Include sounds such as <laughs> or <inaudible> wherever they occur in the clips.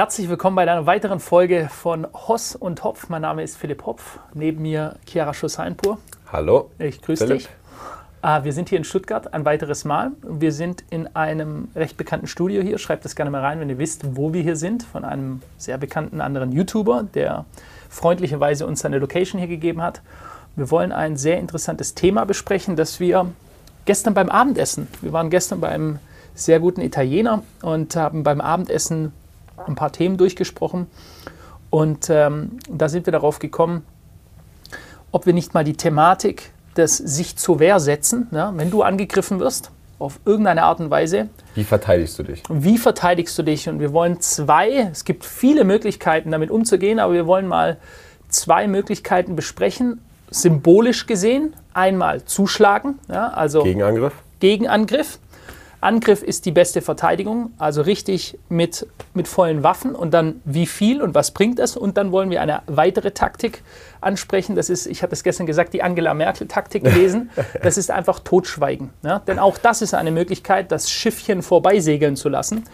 Herzlich willkommen bei einer weiteren Folge von Hoss und Hopf. Mein Name ist Philipp Hopf. Neben mir Chiara Schussainpur. Hallo. Ich grüße dich. Ah, wir sind hier in Stuttgart ein weiteres Mal. Wir sind in einem recht bekannten Studio hier. Schreibt das gerne mal rein, wenn ihr wisst, wo wir hier sind. Von einem sehr bekannten anderen YouTuber, der freundlicherweise uns seine Location hier gegeben hat. Wir wollen ein sehr interessantes Thema besprechen, das wir gestern beim Abendessen, wir waren gestern beim sehr guten Italiener und haben beim Abendessen ein paar Themen durchgesprochen. Und ähm, da sind wir darauf gekommen, ob wir nicht mal die Thematik des sich zur Wehr setzen, ja, wenn du angegriffen wirst, auf irgendeine Art und Weise. Wie verteidigst du dich? Wie verteidigst du dich? Und wir wollen zwei, es gibt viele Möglichkeiten damit umzugehen, aber wir wollen mal zwei Möglichkeiten besprechen, symbolisch gesehen. Einmal zuschlagen, ja, also Gegenangriff. Gegenangriff. Angriff ist die beste Verteidigung, also richtig mit, mit vollen Waffen und dann wie viel und was bringt das? Und dann wollen wir eine weitere Taktik ansprechen. Das ist, ich habe es gestern gesagt, die Angela Merkel-Taktik <laughs> gewesen. Das ist einfach Totschweigen. Ja? Denn auch das ist eine Möglichkeit, das Schiffchen vorbeisegeln zu lassen.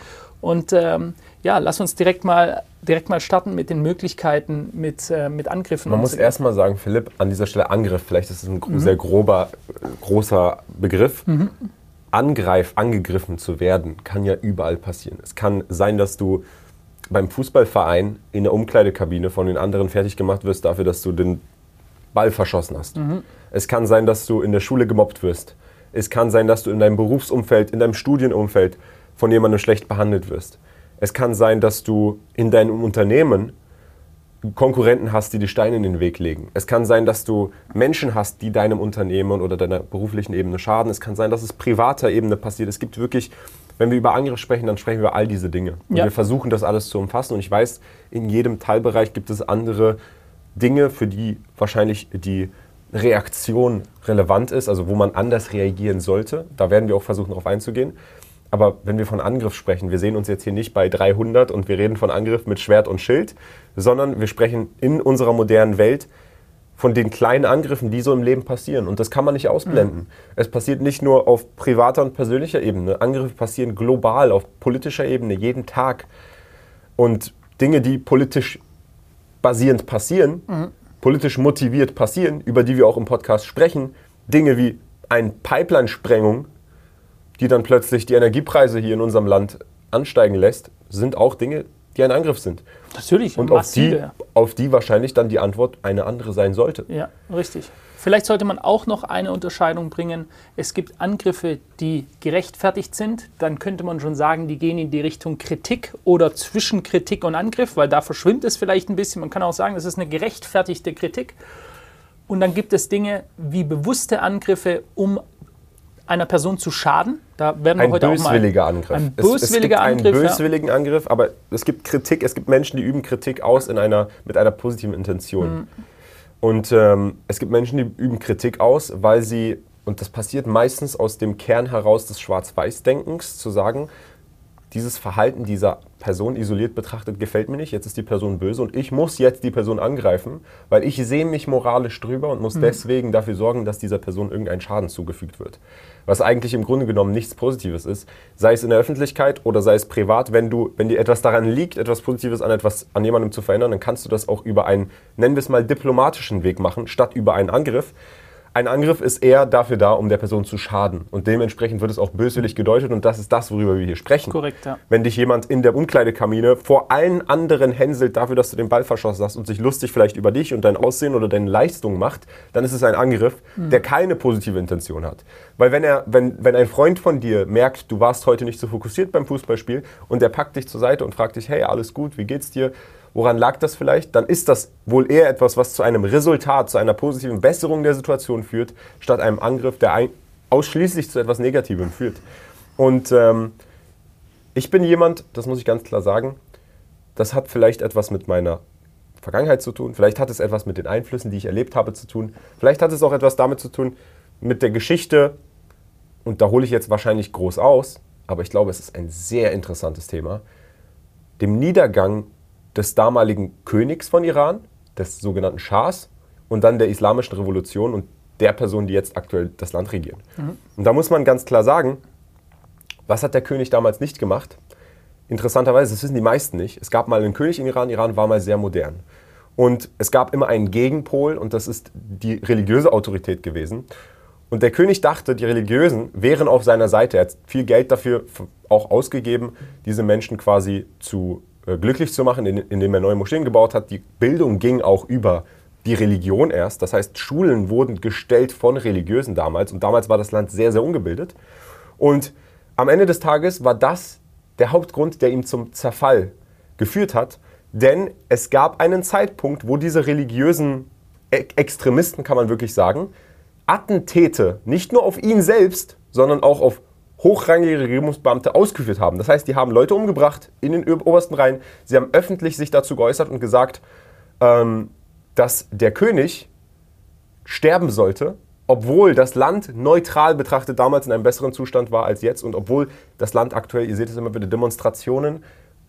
Und ähm, ja, lass uns direkt mal, direkt mal starten mit den Möglichkeiten, mit, äh, mit Angriffen. Man muss erstmal sagen, Philipp, an dieser Stelle Angriff, vielleicht ist es ein mhm. sehr grober, großer Begriff. Mhm. Angreif, angegriffen zu werden, kann ja überall passieren. Es kann sein, dass du beim Fußballverein in der Umkleidekabine von den anderen fertig gemacht wirst dafür, dass du den Ball verschossen hast. Mhm. Es kann sein, dass du in der Schule gemobbt wirst. Es kann sein, dass du in deinem Berufsumfeld, in deinem Studienumfeld von jemandem schlecht behandelt wirst. Es kann sein, dass du in deinem Unternehmen Konkurrenten hast, die die Steine in den Weg legen. Es kann sein, dass du Menschen hast, die deinem Unternehmen oder deiner beruflichen Ebene schaden. Es kann sein, dass es privater Ebene passiert. Es gibt wirklich, wenn wir über Angriff sprechen, dann sprechen wir über all diese Dinge. Und ja. wir versuchen das alles zu umfassen. Und ich weiß, in jedem Teilbereich gibt es andere Dinge, für die wahrscheinlich die Reaktion relevant ist, also wo man anders reagieren sollte. Da werden wir auch versuchen, darauf einzugehen. Aber wenn wir von Angriff sprechen, wir sehen uns jetzt hier nicht bei 300 und wir reden von Angriff mit Schwert und Schild, sondern wir sprechen in unserer modernen Welt von den kleinen Angriffen, die so im Leben passieren. Und das kann man nicht ausblenden. Mhm. Es passiert nicht nur auf privater und persönlicher Ebene. Angriffe passieren global, auf politischer Ebene, jeden Tag. Und Dinge, die politisch basierend passieren, mhm. politisch motiviert passieren, über die wir auch im Podcast sprechen, Dinge wie eine Pipeline-Sprengung die dann plötzlich die Energiepreise hier in unserem Land ansteigen lässt, sind auch Dinge, die ein Angriff sind. Natürlich. Und auf die, auf die wahrscheinlich dann die Antwort eine andere sein sollte. Ja, richtig. Vielleicht sollte man auch noch eine Unterscheidung bringen. Es gibt Angriffe, die gerechtfertigt sind. Dann könnte man schon sagen, die gehen in die Richtung Kritik oder zwischen Kritik und Angriff, weil da verschwimmt es vielleicht ein bisschen. Man kann auch sagen, das ist eine gerechtfertigte Kritik. Und dann gibt es Dinge wie bewusste Angriffe, um einer Person zu schaden. Da werden wir ein heute böswilliger auch mal Angriff. Ein böswilliger es, es gibt Angriff. Einen böswilligen ja. Angriff, aber es gibt Kritik. Es gibt Menschen, die üben Kritik aus in einer, mit einer positiven Intention. Mhm. Und ähm, es gibt Menschen, die üben Kritik aus, weil sie, und das passiert meistens aus dem Kern heraus des Schwarz-Weiß-Denkens, zu sagen, dieses Verhalten dieser Person isoliert betrachtet gefällt mir nicht, jetzt ist die Person böse und ich muss jetzt die Person angreifen, weil ich sehe mich moralisch drüber und muss mhm. deswegen dafür sorgen, dass dieser Person irgendein Schaden zugefügt wird. Was eigentlich im Grunde genommen nichts Positives ist, sei es in der Öffentlichkeit oder sei es privat, wenn du, wenn dir etwas daran liegt, etwas Positives an etwas an jemandem zu verändern, dann kannst du das auch über einen, nennen wir es mal, diplomatischen Weg machen, statt über einen Angriff ein Angriff ist eher dafür da, um der Person zu schaden. Und dementsprechend wird es auch böswillig gedeutet und das ist das, worüber wir hier sprechen. Korrekt, ja. Wenn dich jemand in der Umkleidekabine vor allen anderen hänselt dafür, dass du den Ball verschossen hast und sich lustig vielleicht über dich und dein Aussehen oder deine Leistung macht, dann ist es ein Angriff, mhm. der keine positive Intention hat. Weil wenn, er, wenn, wenn ein Freund von dir merkt, du warst heute nicht so fokussiert beim Fußballspiel und der packt dich zur Seite und fragt dich, hey, alles gut, wie geht's dir? Woran lag das vielleicht? Dann ist das wohl eher etwas, was zu einem Resultat, zu einer positiven Besserung der Situation führt, statt einem Angriff, der ein, ausschließlich zu etwas Negativem führt. Und ähm, ich bin jemand, das muss ich ganz klar sagen, das hat vielleicht etwas mit meiner Vergangenheit zu tun, vielleicht hat es etwas mit den Einflüssen, die ich erlebt habe, zu tun, vielleicht hat es auch etwas damit zu tun, mit der Geschichte, und da hole ich jetzt wahrscheinlich groß aus, aber ich glaube, es ist ein sehr interessantes Thema, dem Niedergang des damaligen Königs von Iran, des sogenannten Schahs, und dann der Islamischen Revolution und der Person, die jetzt aktuell das Land regieren. Mhm. Und da muss man ganz klar sagen, was hat der König damals nicht gemacht? interessanterweise, das wissen die meisten nicht, es gab mal einen König in Iran, Iran war mal sehr modern. Und es gab immer einen Gegenpol und das ist die religiöse Autorität gewesen. Und der König dachte, die Religiösen wären auf seiner Seite. Er hat viel Geld dafür auch ausgegeben, diese Menschen quasi zu glücklich zu machen, indem er neue Moscheen gebaut hat. Die Bildung ging auch über die Religion erst. Das heißt, Schulen wurden gestellt von Religiösen damals. Und damals war das Land sehr, sehr ungebildet. Und am Ende des Tages war das der Hauptgrund, der ihm zum Zerfall geführt hat. Denn es gab einen Zeitpunkt, wo diese religiösen Extremisten, kann man wirklich sagen, Attentäte nicht nur auf ihn selbst, sondern auch auf hochrangige Regierungsbeamte ausgeführt haben. Das heißt, die haben Leute umgebracht in den obersten Reihen. Sie haben öffentlich sich dazu geäußert und gesagt, ähm, dass der König sterben sollte, obwohl das Land neutral betrachtet damals in einem besseren Zustand war als jetzt und obwohl das Land aktuell, ihr seht es immer wieder, Demonstrationen,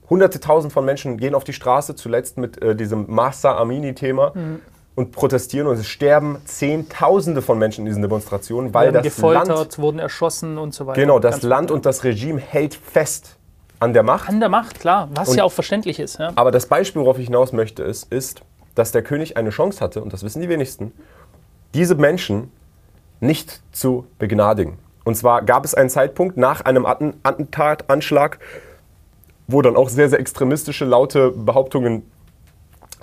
hunderte tausend von Menschen gehen auf die Straße, zuletzt mit äh, diesem Masa Amini-Thema. Mhm und protestieren und es sterben Zehntausende von Menschen in diesen Demonstrationen, weil das gefoltert, Land, wurden erschossen und so weiter. Genau, das Land und das Regime hält fest an der Macht. An der Macht, klar, was und, ja auch verständlich ist. Ja. Aber das Beispiel, worauf ich hinaus möchte, ist, ist, dass der König eine Chance hatte, und das wissen die wenigsten, diese Menschen nicht zu begnadigen. Und zwar gab es einen Zeitpunkt nach einem Attentatanschlag, wo dann auch sehr, sehr extremistische, laute Behauptungen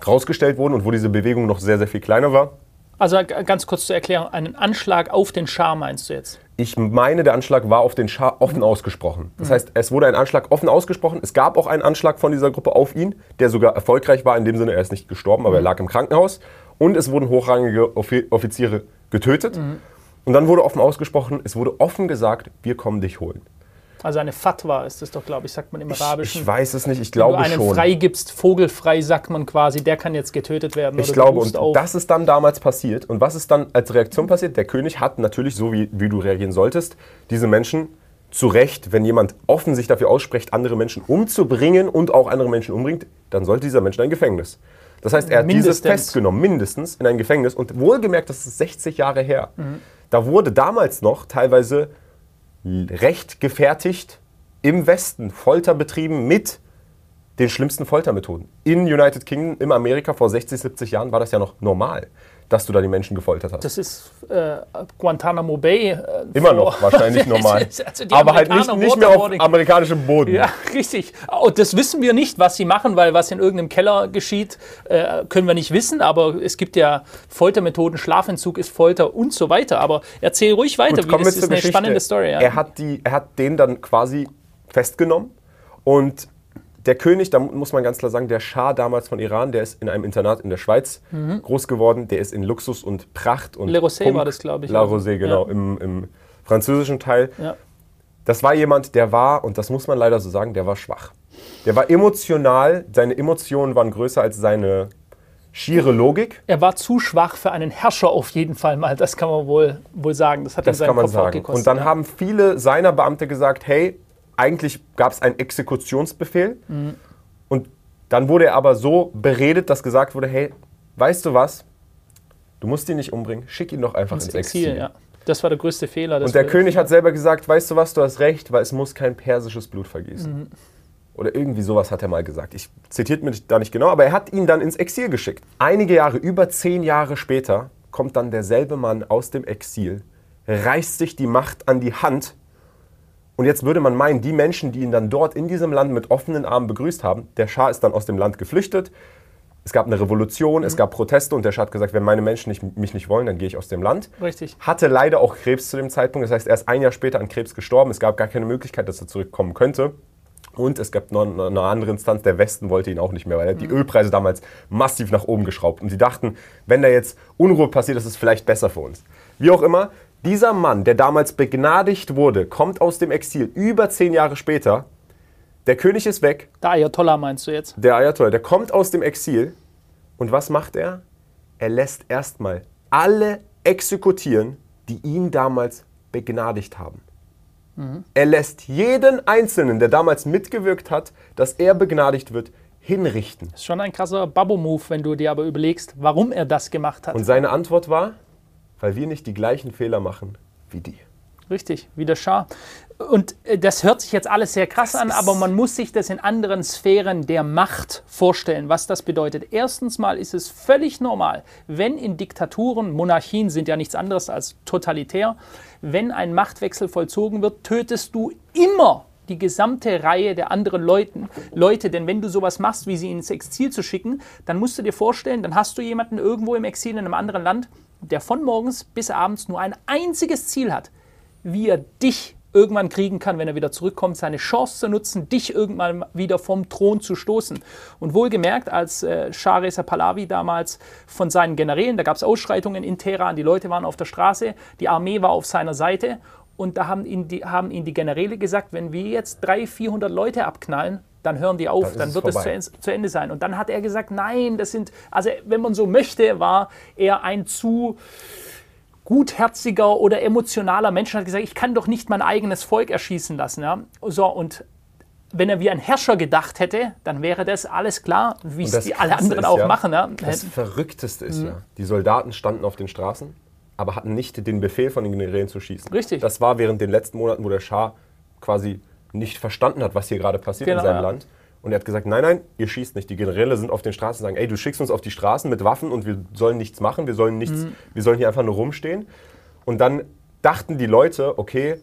rausgestellt wurden und wo diese Bewegung noch sehr, sehr viel kleiner war. Also ganz kurz zur Erklärung, einen Anschlag auf den Schah meinst du jetzt? Ich meine, der Anschlag war auf den Schah offen ausgesprochen. Das mhm. heißt, es wurde ein Anschlag offen ausgesprochen. Es gab auch einen Anschlag von dieser Gruppe auf ihn, der sogar erfolgreich war. In dem Sinne, er ist nicht gestorben, aber er mhm. lag im Krankenhaus. Und es wurden hochrangige Offiziere getötet. Mhm. Und dann wurde offen ausgesprochen, es wurde offen gesagt, wir kommen dich holen. Also eine Fatwa ist das doch, glaube ich, sagt man im Arabischen. Ich, weiß es nicht, ich glaube schon. Wenn du einen freigibst, vogelfrei, sagt man quasi, der kann jetzt getötet werden. Ich glaube, und auf. das ist dann damals passiert. Und was ist dann als Reaktion passiert? Der König hat natürlich, so wie, wie du reagieren solltest, diese Menschen zu Recht, wenn jemand offen sich dafür ausspricht, andere Menschen umzubringen und auch andere Menschen umbringt, dann sollte dieser Mensch in ein Gefängnis. Das heißt, er hat mindestens. dieses festgenommen, mindestens in ein Gefängnis. Und wohlgemerkt, das ist 60 Jahre her. Mhm. Da wurde damals noch teilweise recht gefertigt im Westen Folter betrieben mit den schlimmsten Foltermethoden. In United Kingdom, in Amerika vor 60, 70 Jahren war das ja noch normal dass du da die Menschen gefoltert hast. Das ist äh, Guantanamo Bay. Äh, Immer noch wahrscheinlich <laughs> normal. also Aber halt nicht, nicht mehr auf amerikanischem Boden. Ja, richtig. Und das wissen wir nicht, was sie machen, weil was in irgendeinem Keller geschieht, äh, können wir nicht wissen. Aber es gibt ja Foltermethoden, Schlafentzug ist Folter und so weiter. Aber erzähl ruhig weiter, Gut, wie das ist eine Geschichte. spannende Story. Ja. Er, hat die, er hat den dann quasi festgenommen und der König, da muss man ganz klar sagen, der Schah damals von Iran, der ist in einem Internat in der Schweiz mhm. groß geworden. Der ist in Luxus und Pracht und. Le Rosé war das, glaube ich. La Rosé, genau, ja. im, im, französischen Teil. Ja. Das war jemand, der war, und das muss man leider so sagen, der war schwach. Der war emotional, seine Emotionen waren größer als seine schiere Logik. Er war zu schwach für einen Herrscher auf jeden Fall mal, das kann man wohl, wohl sagen. Das hat das ihm seinen Kopf sagen. gekostet. Und dann ja. haben viele seiner Beamte gesagt, hey, eigentlich gab es einen Exekutionsbefehl mhm. und dann wurde er aber so beredet, dass gesagt wurde, hey, weißt du was, du musst ihn nicht umbringen, schick ihn doch einfach ins, ins Exil. Exil. Ja. Das war der größte Fehler. Und der König hat selber gesagt, weißt du was, du hast recht, weil es muss kein persisches Blut vergießen. Mhm. Oder irgendwie sowas hat er mal gesagt. Ich zitiert mich da nicht genau, aber er hat ihn dann ins Exil geschickt. Einige Jahre, über zehn Jahre später, kommt dann derselbe Mann aus dem Exil, reißt sich die Macht an die Hand und jetzt würde man meinen, die Menschen, die ihn dann dort in diesem Land mit offenen Armen begrüßt haben, der Schah ist dann aus dem Land geflüchtet. Es gab eine Revolution, mhm. es gab Proteste und der Schah hat gesagt, wenn meine Menschen nicht, mich nicht wollen, dann gehe ich aus dem Land. Richtig. Hatte leider auch Krebs zu dem Zeitpunkt, das heißt, er ist ein Jahr später an Krebs gestorben. Es gab gar keine Möglichkeit, dass er zurückkommen könnte. Und es gab noch eine andere Instanz, der Westen wollte ihn auch nicht mehr, weil er mhm. die Ölpreise damals massiv nach oben geschraubt. Und sie dachten, wenn da jetzt Unruhe passiert, ist es vielleicht besser für uns. Wie auch immer, dieser Mann, der damals begnadigt wurde, kommt aus dem Exil über zehn Jahre später. Der König ist weg. Der Ayatollah meinst du jetzt? Der Ayatollah, der kommt aus dem Exil. Und was macht er? Er lässt erstmal alle exekutieren, die ihn damals begnadigt haben. Mhm. Er lässt jeden Einzelnen, der damals mitgewirkt hat, dass er begnadigt wird, hinrichten. Das ist schon ein krasser Babbo-Move, wenn du dir aber überlegst, warum er das gemacht hat. Und seine Antwort war, weil wir nicht die gleichen Fehler machen wie die. Richtig, wie der Schah. Und äh, das hört sich jetzt alles sehr krass an, aber man muss sich das in anderen Sphären der Macht vorstellen, was das bedeutet. Erstens mal ist es völlig normal, wenn in Diktaturen, Monarchien sind ja nichts anderes als totalitär, wenn ein Machtwechsel vollzogen wird, tötest du immer die gesamte Reihe der anderen Leuten, Leute, denn wenn du sowas machst, wie sie ins Exil zu schicken, dann musst du dir vorstellen, dann hast du jemanden irgendwo im Exil in einem anderen Land, der von morgens bis abends nur ein einziges Ziel hat, wie er dich irgendwann kriegen kann, wenn er wieder zurückkommt, seine Chance zu nutzen, dich irgendwann wieder vom Thron zu stoßen. Und wohlgemerkt, als äh, Shah Reza Pahlavi damals von seinen Generälen, da gab es Ausschreitungen in Teheran, die Leute waren auf der Straße, die Armee war auf seiner Seite und da haben ihn die, haben ihn die Generäle gesagt, wenn wir jetzt 300, 400 Leute abknallen, dann hören die auf, dann, dann wird vorbei. es zu, Ende sein. Und dann hat er gesagt, nein, das sind, also wenn man so möchte, war er ein zu gutherziger oder emotionaler Mensch und hat gesagt, ich kann doch nicht mein eigenes Volk erschießen lassen. Ja? So, und wenn er wie ein Herrscher gedacht hätte, dann wäre das alles klar, wie es die alle anderen auch ja, machen. Ja? Das Verrückteste ist mhm. ja, die Soldaten standen auf den Straßen, aber hatten nicht den Befehl von den Generälen zu schießen. Richtig. Das war während den letzten Monaten, wo der Schah quasi nicht verstanden hat, was hier gerade passiert genau, in seinem ja. Land. Und er hat gesagt, nein, nein, ihr schießt nicht. Die Generäle sind auf den Straßen und sagen, ey, du schickst uns auf die Straßen mit Waffen und wir sollen nichts machen, wir sollen, nichts, mhm. wir sollen hier einfach nur rumstehen. Und dann dachten die Leute, okay,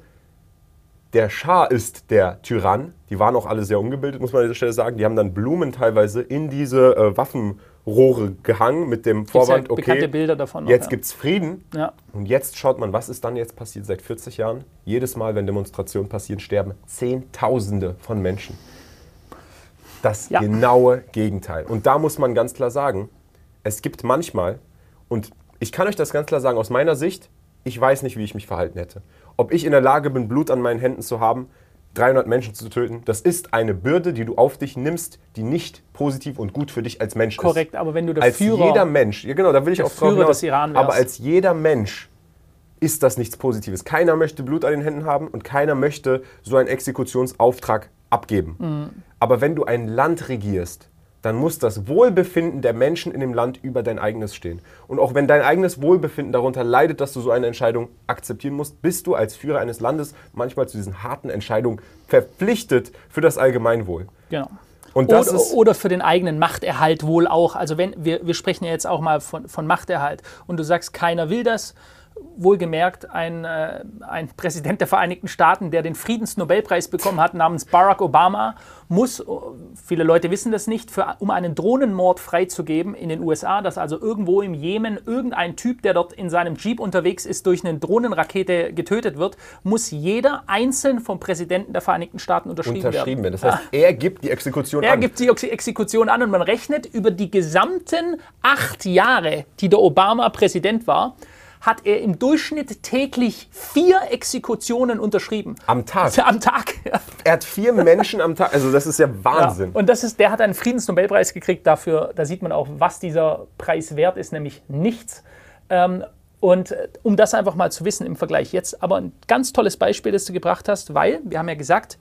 der Schah ist der Tyrann. Die waren auch alle sehr ungebildet, muss man an dieser Stelle sagen. Die haben dann Blumen teilweise in diese äh, Waffenrohre gehangen mit dem Vorwand, ja okay, Bilder davon noch, jetzt ja. gibt es Frieden. Ja. Und jetzt schaut man, was ist dann jetzt passiert seit 40 Jahren? Jedes Mal, wenn Demonstrationen passieren, sterben Zehntausende von Menschen das ja. genaue Gegenteil. Und da muss man ganz klar sagen, es gibt manchmal, und ich kann euch das ganz klar sagen, aus meiner Sicht, ich weiß nicht, wie ich mich verhalten hätte. Ob ich in der Lage bin, Blut an meinen Händen zu haben, 300 Menschen zu töten, das ist eine Bürde, die du auf dich nimmst, die nicht positiv und gut für dich als Mensch Korrekt, ist. Korrekt, aber wenn du der als Führer, jeder Mensch, ja genau, da will ich auch Führer des Iran wärst. aber als jeder Mensch ist das nichts Positives. Keiner möchte Blut an den Händen haben und keiner möchte so einen Exekutionsauftrag abgeben. Mhm. Aber wenn du ein Land regierst, dann muss das Wohlbefinden der Menschen in dem Land über dein eigenes stehen. Und auch wenn dein eigenes Wohlbefinden darunter leidet, dass du so eine Entscheidung akzeptieren musst, bist du als Führer eines Landes manchmal zu diesen harten Entscheidungen verpflichtet für das Allgemeinwohl. Genau. Oder, oder, für den eigenen Machterhalt wohl auch. Also wenn wir, wir sprechen ja jetzt auch mal von, von Machterhalt und du sagst, keiner will das, wohlgemerkt ein, äh, ein Präsident der Vereinigten Staaten, der den Friedensnobelpreis bekommen hat, namens Barack Obama, muss, viele Leute wissen das nicht, für, um einen Drohnenmord freizugeben in den USA, dass also irgendwo im Jemen irgendein Typ, der dort in seinem Jeep unterwegs ist, durch eine Drohnenrakete getötet wird, muss jeder einzeln vom Präsidenten der Vereinigten Staaten unterschrieben, unterschrieben werden. Das heißt, er gibt die Exekution er an. Er gibt die Exekution an und man rechnet über die gesamten acht Jahre, die der Obama Präsident war, hat er im Durchschnitt täglich vier Exekutionen unterschrieben. Am Tag? <laughs> Am Tag. Ja. Er hat vier Menschen am Tag. Also das ist ja Wahnsinn. Ja. Und das ist, der hat einen Friedensnobelpreis gekriegt dafür. Da sieht man auch, was dieser Preis wert ist, nämlich nichts. Ähm, und äh, um das einfach mal zu wissen im Vergleich jetzt, aber ein ganz tolles Beispiel, das du gebracht hast, weil wir haben ja gesagt,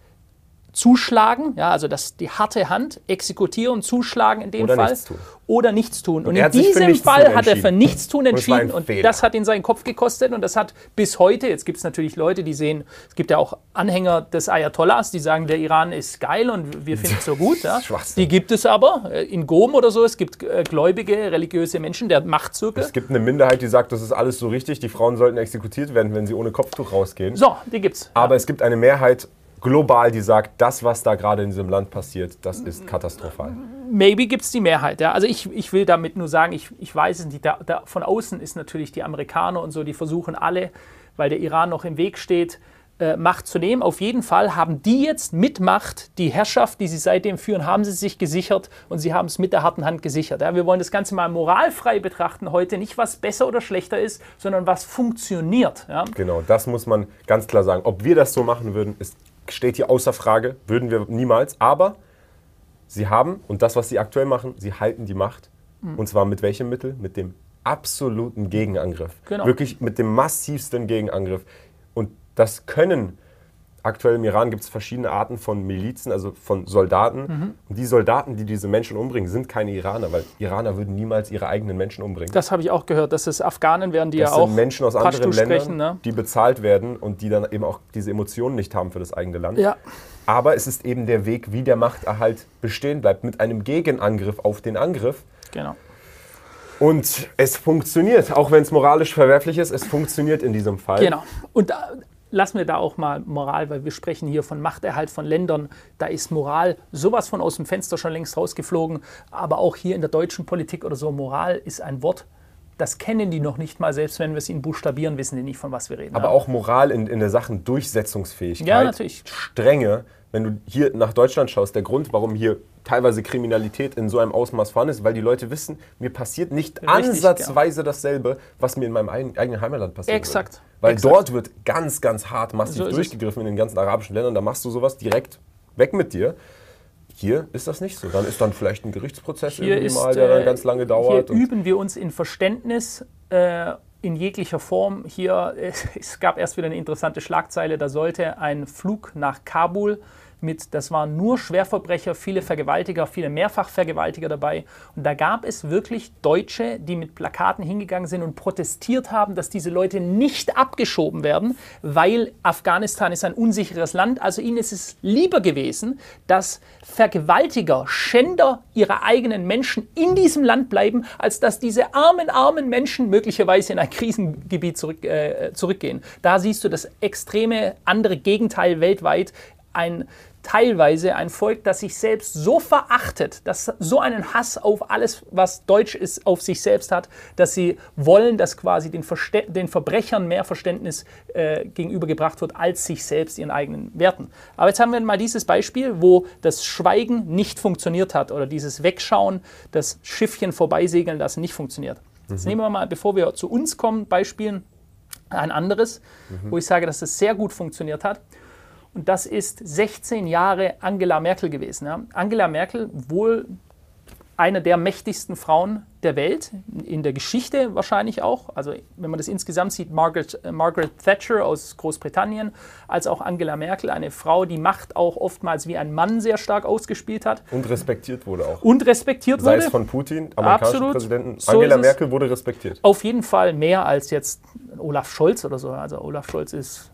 zuschlagen, ja, also das, die harte Hand, exekutieren, zuschlagen in dem oder Fall. Nichts tun. Oder nichts tun. Und, und in diesem Fall hat er für nichts tun entschieden und, und das hat ihn seinen Kopf gekostet und das hat bis heute, jetzt gibt es natürlich Leute, die sehen, es gibt ja auch Anhänger des Ayatollahs, die sagen, der Iran ist geil und wir finden es so <laughs> gut. Ja. Die gibt es aber äh, in Gom oder so, es gibt äh, gläubige, religiöse Menschen, der Machtzirkel. Es gibt eine Minderheit, die sagt, das ist alles so richtig, die Frauen sollten exekutiert werden, wenn sie ohne Kopftuch rausgehen. So, die gibt's. Aber ja. es gibt eine Mehrheit global, die sagt, das, was da gerade in diesem Land passiert, das ist katastrophal. Maybe gibt es die Mehrheit. Ja. Also ich, ich will damit nur sagen, ich, ich weiß es nicht. Da, da, von außen ist natürlich die Amerikaner und so, die versuchen alle, weil der Iran noch im Weg steht, äh, Macht zu nehmen. Auf jeden Fall haben die jetzt mit Macht die Herrschaft, die sie seitdem führen, haben sie sich gesichert und sie haben es mit der harten Hand gesichert. Ja. Wir wollen das Ganze mal moralfrei betrachten heute. Nicht, was besser oder schlechter ist, sondern was funktioniert. Ja. Genau, das muss man ganz klar sagen. Ob wir das so machen würden, ist steht hier außer Frage, würden wir niemals. Aber sie haben, und das, was sie aktuell machen, sie halten die Macht. Mhm. Und zwar mit welchem Mittel? Mit dem absoluten Gegenangriff. Genau. Wirklich mit dem massivsten Gegenangriff. Und das können aktuell im Iran gibt es verschiedene Arten von Milizen, also von Soldaten. Mhm. Und die Soldaten, die diese Menschen umbringen, sind keine Iraner, weil Iraner würden niemals ihre eigenen Menschen umbringen. Das habe ich auch gehört, dass es Afghanen wären, die das ja auch. Das sind Menschen aus anderen Ländern, sprechen, ne? die bezahlt werden und die dann eben auch diese Emotionen nicht haben für das eigene Land. Ja. Aber es ist eben der Weg, wie der Machterhalt bestehen bleibt, mit einem Gegenangriff auf den Angriff. Genau. Und es funktioniert, auch wenn es moralisch verwerflich ist, es funktioniert in diesem Fall. Genau. Und da, lassen wir da auch mal Moral, weil wir sprechen hier von Machterhalt von Ländern. Da ist Moral sowas von aus dem Fenster schon längst rausgeflogen. Aber auch hier in der deutschen Politik oder so, Moral ist ein Wort, das kennen die noch nicht mal, selbst wenn wir es ihnen buchstabieren, wissen die nicht, von was wir reden. Aber ja. auch Moral in, in der Sachen Durchsetzungsfähigkeit. Ja, natürlich. Strenge. Wenn du hier nach Deutschland schaust, der Grund, warum hier teilweise Kriminalität in so einem Ausmaß vorhanden ist, weil die Leute wissen, mir passiert nicht Richtig, ansatzweise ja. dasselbe, was mir in meinem eigenen Heimatland passiert. Exakt. Würde. Weil Exakt. dort wird ganz, ganz hart massiv so durchgegriffen in den ganzen arabischen Ländern. Da machst du sowas direkt weg mit dir. Hier ist das nicht so. Dann ist dann vielleicht ein Gerichtsprozess hier irgendwie ist, mal, der dann ganz lange dauert. Hier üben wir uns in Verständnis äh, in jeglicher Form. Hier, <laughs> es gab erst wieder eine interessante Schlagzeile, da sollte ein Flug nach Kabul mit, das waren nur Schwerverbrecher, viele Vergewaltiger, viele Mehrfachvergewaltiger dabei. Und da gab es wirklich Deutsche, die mit Plakaten hingegangen sind und protestiert haben, dass diese Leute nicht abgeschoben werden, weil Afghanistan ist ein unsicheres Land. Also ihnen ist es lieber gewesen, dass Vergewaltiger, Schänder ihrer eigenen Menschen in diesem Land bleiben, als dass diese armen, armen Menschen möglicherweise in ein Krisengebiet zurück, äh, zurückgehen. Da siehst du das extreme andere Gegenteil weltweit. Ein teilweise ein Volk, das sich selbst so verachtet, dass so einen Hass auf alles, was deutsch ist, auf sich selbst hat, dass sie wollen, dass quasi den, Verste den Verbrechern mehr Verständnis äh, gegenübergebracht wird als sich selbst ihren eigenen Werten. Aber jetzt haben wir mal dieses Beispiel, wo das Schweigen nicht funktioniert hat oder dieses Wegschauen, das Schiffchen vorbeisegeln lassen nicht funktioniert. Mhm. Jetzt nehmen wir mal, bevor wir zu uns kommen, Beispielen, ein anderes, mhm. wo ich sage, dass das sehr gut funktioniert hat. Und das ist 16 Jahre Angela Merkel gewesen. Ja. Angela Merkel, wohl eine der mächtigsten Frauen der Welt, in der Geschichte wahrscheinlich auch. Also wenn man das insgesamt sieht, Margaret, äh, Margaret Thatcher aus Großbritannien, als auch Angela Merkel, eine Frau, die Macht auch oftmals wie ein Mann sehr stark ausgespielt hat. Und respektiert wurde auch. Und respektiert Sei wurde. Sei es von Putin, amerikanischen Absolut. Präsidenten. Angela so Merkel wurde respektiert. Auf jeden Fall mehr als jetzt Olaf Scholz oder so. Also Olaf Scholz ist,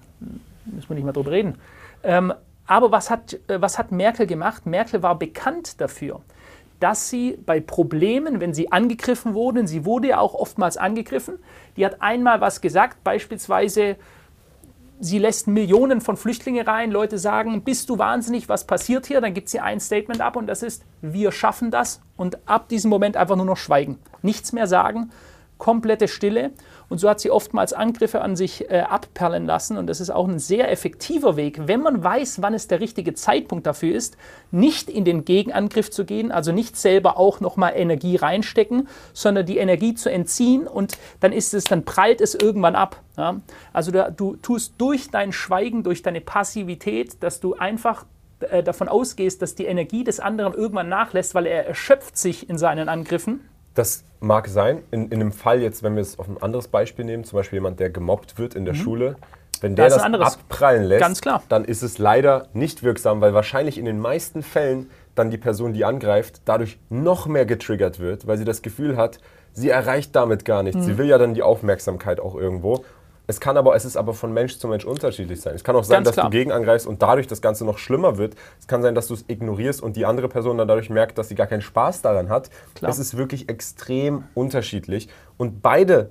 müssen wir nicht mehr drüber reden. Ähm, aber was hat, äh, was hat Merkel gemacht? Merkel war bekannt dafür, dass sie bei Problemen, wenn sie angegriffen wurden, sie wurde ja auch oftmals angegriffen, die hat einmal was gesagt, beispielsweise, sie lässt Millionen von Flüchtlingen rein, Leute sagen, bist du wahnsinnig, was passiert hier? Dann gibt sie ein Statement ab und das ist, wir schaffen das und ab diesem Moment einfach nur noch schweigen, nichts mehr sagen, komplette Stille. Und so hat sie oftmals Angriffe an sich äh, abperlen lassen. Und das ist auch ein sehr effektiver Weg, wenn man weiß, wann es der richtige Zeitpunkt dafür ist, nicht in den Gegenangriff zu gehen, also nicht selber auch nochmal Energie reinstecken, sondern die Energie zu entziehen und dann ist es, dann prallt es irgendwann ab. Ja? Also da, du tust durch dein Schweigen, durch deine Passivität, dass du einfach äh, davon ausgehst, dass die Energie des anderen irgendwann nachlässt, weil er erschöpft sich in seinen Angriffen das mag sein. In, in einem Fall jetzt, wenn wir es auf ein anderes Beispiel nehmen, zum Beispiel jemand, der gemobbt wird in der mhm. Schule, wenn der das, das abprallen lässt, dann ist es leider nicht wirksam, weil wahrscheinlich in den meisten Fällen dann die Person, die angreift, dadurch noch mehr getriggert wird, weil sie das Gefühl hat, sie erreicht damit gar nichts. Mhm. Sie will ja dann die Aufmerksamkeit auch irgendwo. Es kann aber, es ist aber von Mensch zu Mensch unterschiedlich sein. Es kann auch sein, Ganz dass klar. du gegenangreifst und dadurch das Ganze noch schlimmer wird. Es kann sein, dass du es ignorierst und die andere Person dann dadurch merkt, dass sie gar keinen Spaß daran hat. Klar. Es ist wirklich extrem unterschiedlich. Und beide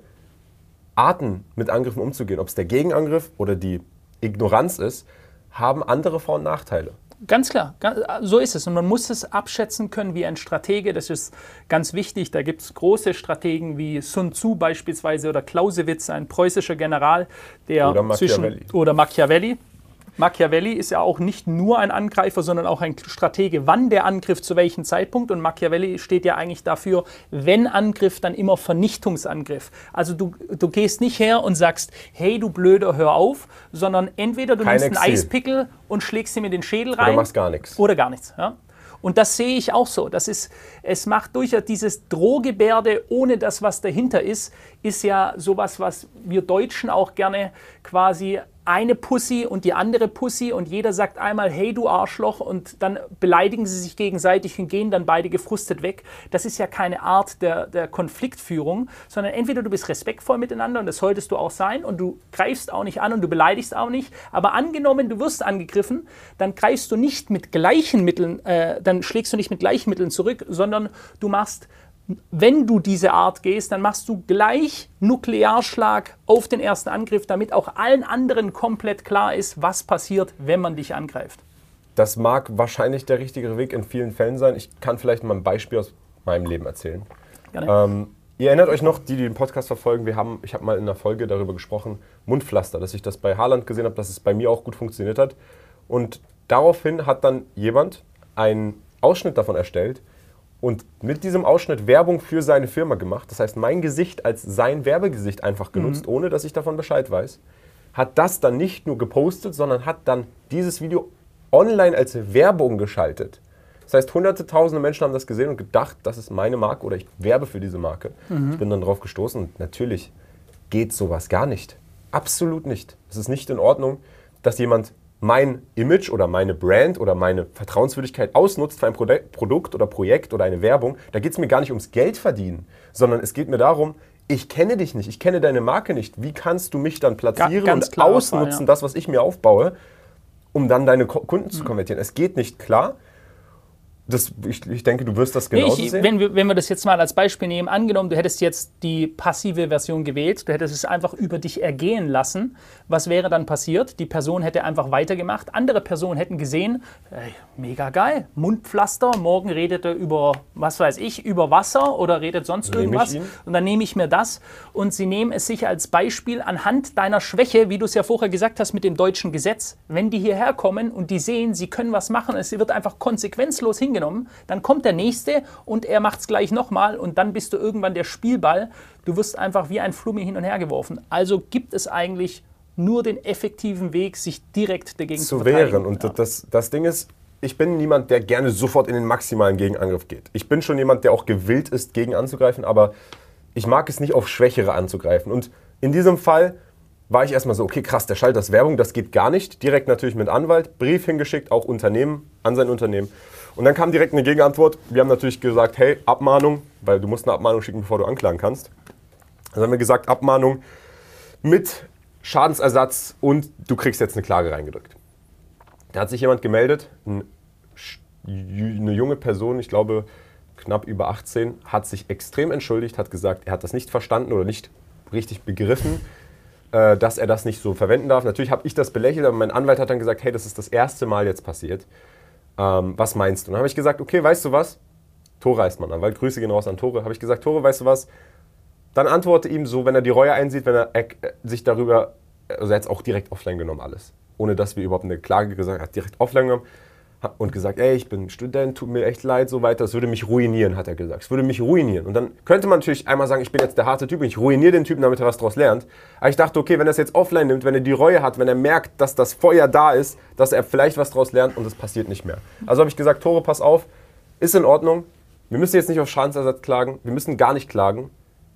Arten, mit Angriffen umzugehen, ob es der Gegenangriff oder die Ignoranz ist, haben andere Vor- und Nachteile. Ganz klar, so ist es. Und man muss es abschätzen können wie ein Stratege. Das ist ganz wichtig. Da gibt es große Strategen wie Sun Tzu beispielsweise oder Clausewitz, ein preußischer General, der oder Machiavelli. Zwischen, oder Machiavelli, Machiavelli ist ja auch nicht nur ein Angreifer, sondern auch ein Stratege, wann der Angriff zu welchem Zeitpunkt. Und Machiavelli steht ja eigentlich dafür, wenn Angriff, dann immer Vernichtungsangriff. Also du, du gehst nicht her und sagst, hey du Blöder, hör auf, sondern entweder du Kein nimmst einen Eispickel und schlägst ihm in den Schädel rein. Oder machst gar nichts. Oder gar nichts. Ja? Und das sehe ich auch so. Das ist, es macht durchaus dieses Drohgebärde ohne das, was dahinter ist, ist ja sowas, was wir Deutschen auch gerne quasi eine Pussy und die andere Pussy und jeder sagt einmal, hey du Arschloch und dann beleidigen sie sich gegenseitig und gehen dann beide gefrustet weg. Das ist ja keine Art der, der Konfliktführung, sondern entweder du bist respektvoll miteinander und das solltest du auch sein und du greifst auch nicht an und du beleidigst auch nicht, aber angenommen, du wirst angegriffen, dann greifst du nicht mit gleichen Mitteln, äh, dann schlägst du nicht mit gleichen Mitteln zurück, sondern du machst wenn du diese Art gehst, dann machst du gleich Nuklearschlag auf den ersten Angriff, damit auch allen anderen komplett klar ist, was passiert, wenn man dich angreift. Das mag wahrscheinlich der richtige Weg in vielen Fällen sein. Ich kann vielleicht mal ein Beispiel aus meinem Leben erzählen. Ähm, ihr erinnert euch noch, die, die den Podcast verfolgen, wir haben, ich habe mal in einer Folge darüber gesprochen, Mundpflaster, dass ich das bei Haaland gesehen habe, dass es bei mir auch gut funktioniert hat. Und daraufhin hat dann jemand einen Ausschnitt davon erstellt, und mit diesem Ausschnitt Werbung für seine Firma gemacht. Das heißt, mein Gesicht als sein Werbegesicht einfach genutzt, mhm. ohne dass ich davon Bescheid weiß. Hat das dann nicht nur gepostet, sondern hat dann dieses Video online als Werbung geschaltet. Das heißt, hunderte, tausende Menschen haben das gesehen und gedacht, das ist meine Marke oder ich werbe für diese Marke. Mhm. Ich bin dann drauf gestoßen und natürlich geht sowas gar nicht. Absolut nicht. Es ist nicht in Ordnung, dass jemand mein Image oder meine Brand oder meine Vertrauenswürdigkeit ausnutzt für ein Produkt oder Projekt oder eine Werbung, da geht es mir gar nicht ums Geld verdienen, sondern es geht mir darum, ich kenne dich nicht, ich kenne deine Marke nicht. Wie kannst du mich dann platzieren und ausnutzen, Fall, ja. das, was ich mir aufbaue, um dann deine Kunden zu konvertieren? Es geht nicht klar. Das, ich, ich, denke, du wirst das genauso ich, sehen. Wenn wir, wenn wir das jetzt mal als Beispiel nehmen, angenommen, du hättest jetzt die passive Version gewählt, du hättest es einfach über dich ergehen lassen, was wäre dann passiert? Die Person hätte einfach weitergemacht, andere Personen hätten gesehen, ey, mega geil, Mundpflaster, morgen redet er über, was weiß ich, über Wasser oder redet sonst irgendwas. und dann nehme ich mir das. Und sie nehmen es sich als Beispiel anhand deiner Schwäche, wie du es ja vorher gesagt hast mit dem deutschen Gesetz, wenn die hierher kommen und die sehen, sie können was machen, es wird einfach konsequenzlos hingehen angenommen, dann kommt der nächste und er macht es gleich nochmal und dann bist du irgendwann der Spielball. Du wirst einfach wie ein Flummi hin und her geworfen. Also gibt es eigentlich nur den effektiven Weg, sich direkt dagegen zu, zu wehren. Und ja. das, das Ding ist, ich bin niemand, der gerne sofort in den maximalen Gegenangriff geht. Ich bin schon jemand, der auch gewillt ist, gegen anzugreifen, aber ich mag es nicht auf Schwächere anzugreifen. Und in diesem Fall war ich erstmal so, okay, krass, der schaltet das Werbung, das geht gar nicht. Direkt natürlich mit Anwalt, Brief hingeschickt, auch Unternehmen, an sein Unternehmen. Und dann kam direkt eine Gegenantwort. Wir haben natürlich gesagt, hey, Abmahnung, weil du musst eine Abmahnung schicken, bevor du anklagen kannst. Dann haben wir gesagt, Abmahnung mit Schadensersatz und du kriegst jetzt eine Klage reingedrückt. Da hat sich jemand gemeldet, eine junge Person, ich glaube knapp über 18, hat sich extrem entschuldigt, hat gesagt, er hat das nicht verstanden oder nicht richtig begriffen, äh, dass er das nicht so verwenden darf. Natürlich habe ich das belächelt, aber mein Anwalt hat dann gesagt, hey, das ist das erste Mal jetzt passiert ähm, was meinst du? Und dann habe ich gesagt, okay, weißt du was? Tore heißt man weil Grüße gehen raus an Tore. Habe ich gesagt, Tore, weißt du was? Dann antworte ihm so, wenn er die Reue einsieht, wenn er äh, sich darüber, also er hat es auch direkt offline genommen alles. Ohne dass wir überhaupt eine Klage gesagt haben, hat direkt offline genommen und gesagt, ey, ich bin Student, tut mir echt leid, so weiter. Es würde mich ruinieren, hat er gesagt. Es würde mich ruinieren. Und dann könnte man natürlich einmal sagen, ich bin jetzt der harte Typ und ich ruiniere den Typen, damit er was daraus lernt. Aber ich dachte, okay, wenn er es jetzt offline nimmt, wenn er die Reue hat, wenn er merkt, dass das Feuer da ist, dass er vielleicht was daraus lernt und es passiert nicht mehr. Also habe ich gesagt, Tore, pass auf, ist in Ordnung. Wir müssen jetzt nicht auf Schadensersatz klagen. Wir müssen gar nicht klagen.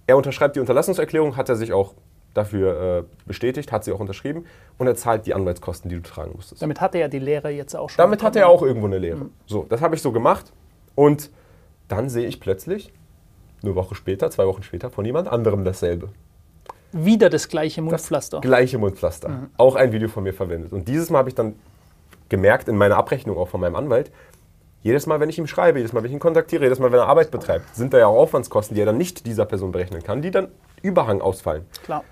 Er unterschreibt die Unterlassungserklärung, hat er sich auch dafür äh, bestätigt, hat sie auch unterschrieben und er zahlt die Anwaltskosten, die du tragen musstest. Damit hat er ja die Lehre jetzt auch schon. Damit hat er auch irgendwo eine Lehre. Mhm. So, das habe ich so gemacht und dann sehe ich plötzlich, eine Woche später, zwei Wochen später, von jemand anderem dasselbe. Wieder das gleiche Mundpflaster. Das gleiche Mundpflaster. Mhm. Auch ein Video von mir verwendet. Und dieses Mal habe ich dann gemerkt, in meiner Abrechnung auch von meinem Anwalt, jedes Mal, wenn ich ihm schreibe, jedes Mal, wenn ich ihn kontaktiere, jedes Mal, wenn er Arbeit betreibt, sind da ja auch Aufwandskosten, die er dann nicht dieser Person berechnen kann, die dann Überhang ausfallen. Klar.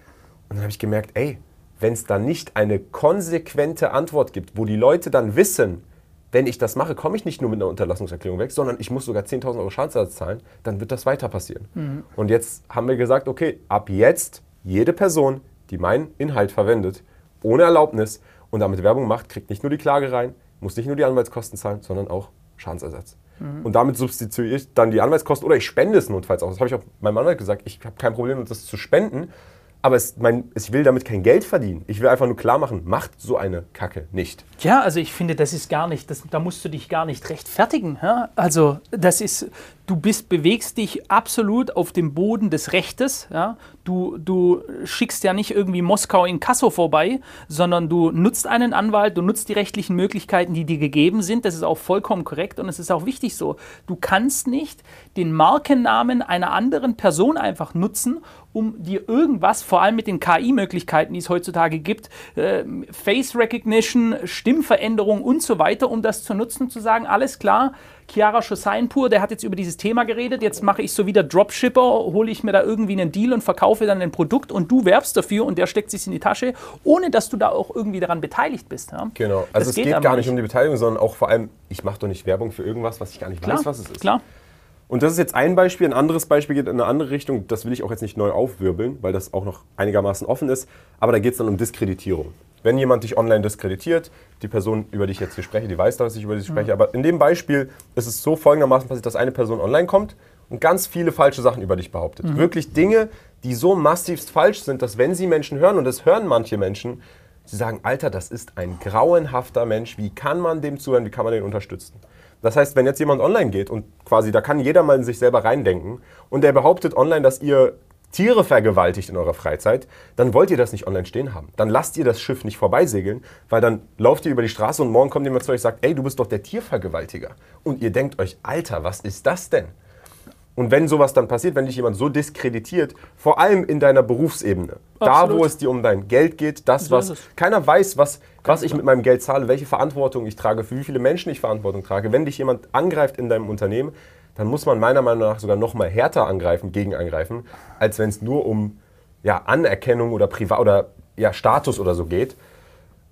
Und dann habe ich gemerkt, ey, wenn es da nicht eine konsequente Antwort gibt, wo die Leute dann wissen, wenn ich das mache, komme ich nicht nur mit einer Unterlassungserklärung weg, sondern ich muss sogar 10.000 Euro Schadensersatz zahlen, dann wird das weiter passieren. Mhm. Und jetzt haben wir gesagt, okay, ab jetzt jede Person, die meinen Inhalt verwendet, ohne Erlaubnis und damit Werbung macht, kriegt nicht nur die Klage rein, muss nicht nur die Anwaltskosten zahlen, sondern auch Schadensersatz. Mhm. Und damit substituiere ich dann die Anwaltskosten oder ich spende es notfalls auch. Das habe ich auch meinem Anwalt gesagt. Ich habe kein Problem, das zu spenden, aber es, mein, ich will damit kein Geld verdienen. Ich will einfach nur klar machen, macht so eine Kacke nicht. Ja, also ich finde, das ist gar nicht, das, da musst du dich gar nicht rechtfertigen. Ja? Also das ist, du bist, bewegst dich absolut auf dem Boden des Rechtes. Ja? Du, du schickst ja nicht irgendwie Moskau in Kasso vorbei, sondern du nutzt einen Anwalt, du nutzt die rechtlichen Möglichkeiten, die dir gegeben sind. Das ist auch vollkommen korrekt und es ist auch wichtig so. Du kannst nicht den Markennamen einer anderen Person einfach nutzen, um dir irgendwas, vor allem mit den KI-Möglichkeiten, die es heutzutage gibt, äh, Face Recognition, Stimmveränderung und so weiter, um das zu nutzen zu sagen, alles klar, Chiara Schoseinpur, der hat jetzt über dieses Thema geredet, jetzt mache ich so wieder Dropshipper, hole ich mir da irgendwie einen Deal und verkaufe dann ein Produkt und du werbst dafür und der steckt sich in die Tasche, ohne dass du da auch irgendwie daran beteiligt bist. Ja? Genau, also das es geht, geht gar nicht um die Beteiligung, sondern auch vor allem, ich mache doch nicht Werbung für irgendwas, was ich gar nicht klar, weiß, was es ist. Klar. Und das ist jetzt ein Beispiel. Ein anderes Beispiel geht in eine andere Richtung. Das will ich auch jetzt nicht neu aufwirbeln, weil das auch noch einigermaßen offen ist. Aber da geht es dann um Diskreditierung. Wenn jemand dich online diskreditiert, die Person, über die ich jetzt hier spreche, die weiß, dass ich über sie spreche, mhm. aber in dem Beispiel ist es so folgendermaßen passiert, dass eine Person online kommt und ganz viele falsche Sachen über dich behauptet. Mhm. Wirklich Dinge, die so massivst falsch sind, dass wenn sie Menschen hören, und das hören manche Menschen, sie sagen, Alter, das ist ein grauenhafter Mensch, wie kann man dem zuhören, wie kann man den unterstützen? Das heißt, wenn jetzt jemand online geht und quasi, da kann jeder mal in sich selber reindenken und der behauptet online, dass ihr Tiere vergewaltigt in eurer Freizeit, dann wollt ihr das nicht online stehen haben. Dann lasst ihr das Schiff nicht vorbeisegeln, weil dann lauft ihr über die Straße und morgen kommt jemand zu euch und sagt, ey, du bist doch der Tiervergewaltiger. Und ihr denkt euch, Alter, was ist das denn? Und wenn sowas dann passiert, wenn dich jemand so diskreditiert, vor allem in deiner Berufsebene, Absolut. da wo es dir um dein Geld geht, das, was keiner weiß, was, was ich mit meinem Geld zahle, welche Verantwortung ich trage, für wie viele Menschen ich Verantwortung trage, wenn dich jemand angreift in deinem Unternehmen, dann muss man meiner Meinung nach sogar noch mal härter angreifen, gegen angreifen, als wenn es nur um ja, Anerkennung oder Privat oder ja, Status oder so geht.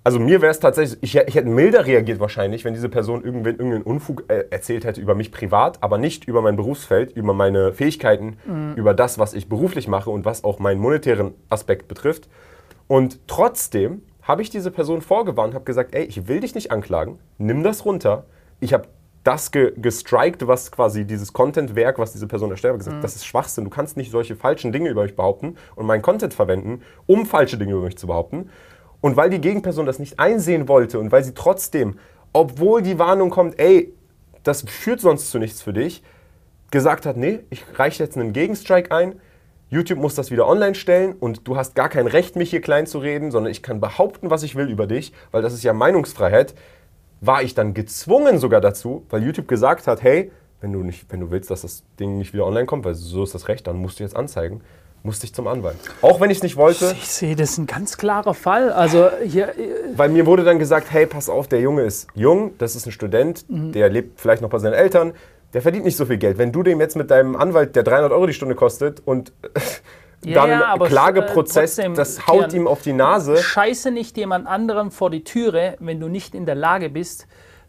Also mir wäre es tatsächlich, ich, ich, hätte milder reagiert wahrscheinlich, wenn diese Person irgendwen, irgendeinen Unfug äh, erzählt hätte über mich privat, aber nicht über mein Berufsfeld, über meine Fähigkeiten, mhm. über das, was ich beruflich mache und was auch meinen monetären Aspekt betrifft. Und trotzdem habe ich diese Person vorgewarnt, habe gesagt, ey, ich will dich nicht anklagen, nimm das runter. Ich habe das ge gestrikt, was quasi dieses Content-Werk, was diese Person erstellt hat, gesagt, mhm. das ist Schwachsinn. Du kannst nicht solche falschen Dinge über mich behaupten und meinen Content verwenden, um falsche Dinge über mich zu behaupten. Und weil die Gegenperson das nicht einsehen wollte und weil sie trotzdem, obwohl die Warnung kommt, ey, das führt sonst zu nichts für dich, gesagt hat, nee, ich reiche jetzt einen Gegenstrike ein, YouTube muss das wieder online stellen und du hast gar kein Recht, mich hier klein zu reden, sondern ich kann behaupten, was ich will über dich, weil das ist ja Meinungsfreiheit war ich dann gezwungen sogar dazu, weil YouTube gesagt hat, hey, wenn du, nicht, wenn du willst, dass das Ding nicht wieder online kommt, weil so ist das Recht, dann musst du jetzt anzeigen, musste ich zum Anwalt. Auch wenn ich es nicht wollte. Ich sehe, das ist ein ganz klarer Fall. Also hier, äh, weil mir wurde dann gesagt, hey, pass auf, der Junge ist jung, das ist ein Student, mhm. der lebt vielleicht noch bei seinen Eltern, der verdient nicht so viel Geld. Wenn du dem jetzt mit deinem Anwalt, der 300 Euro die Stunde kostet und <laughs> dann ja, Klageprozess, trotzdem, das haut ihm auf die Nase. Scheiße nicht jemand anderem vor die Türe, wenn du nicht in der Lage bist,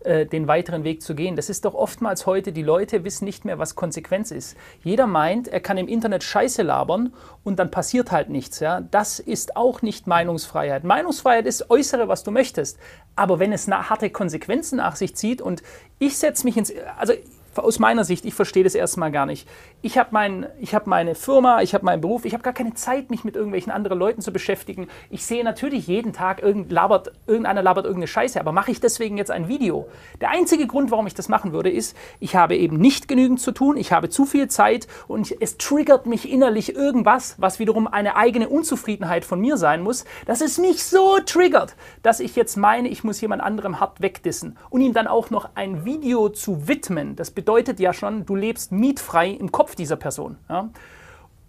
äh, den weiteren Weg zu gehen. Das ist doch oftmals heute, die Leute wissen nicht mehr, was Konsequenz ist. Jeder meint, er kann im Internet Scheiße labern und dann passiert halt nichts. Ja? Das ist auch nicht Meinungsfreiheit. Meinungsfreiheit ist äußere, was du möchtest. Aber wenn es harte Konsequenzen nach sich zieht und ich setze mich ins... Also aus meiner Sicht, ich verstehe das erstmal gar nicht. Ich habe mein, hab meine Firma, ich habe meinen Beruf, ich habe gar keine Zeit, mich mit irgendwelchen anderen Leuten zu beschäftigen. Ich sehe natürlich jeden Tag, irgend, labert, irgendeiner labert irgendeine Scheiße, aber mache ich deswegen jetzt ein Video? Der einzige Grund, warum ich das machen würde, ist, ich habe eben nicht genügend zu tun, ich habe zu viel Zeit und es triggert mich innerlich irgendwas, was wiederum eine eigene Unzufriedenheit von mir sein muss, dass es mich so triggert, dass ich jetzt meine, ich muss jemand anderem hart wegdissen und ihm dann auch noch ein Video zu widmen. Das bedeutet ja schon, du lebst mietfrei im Kopf dieser Person. Ja?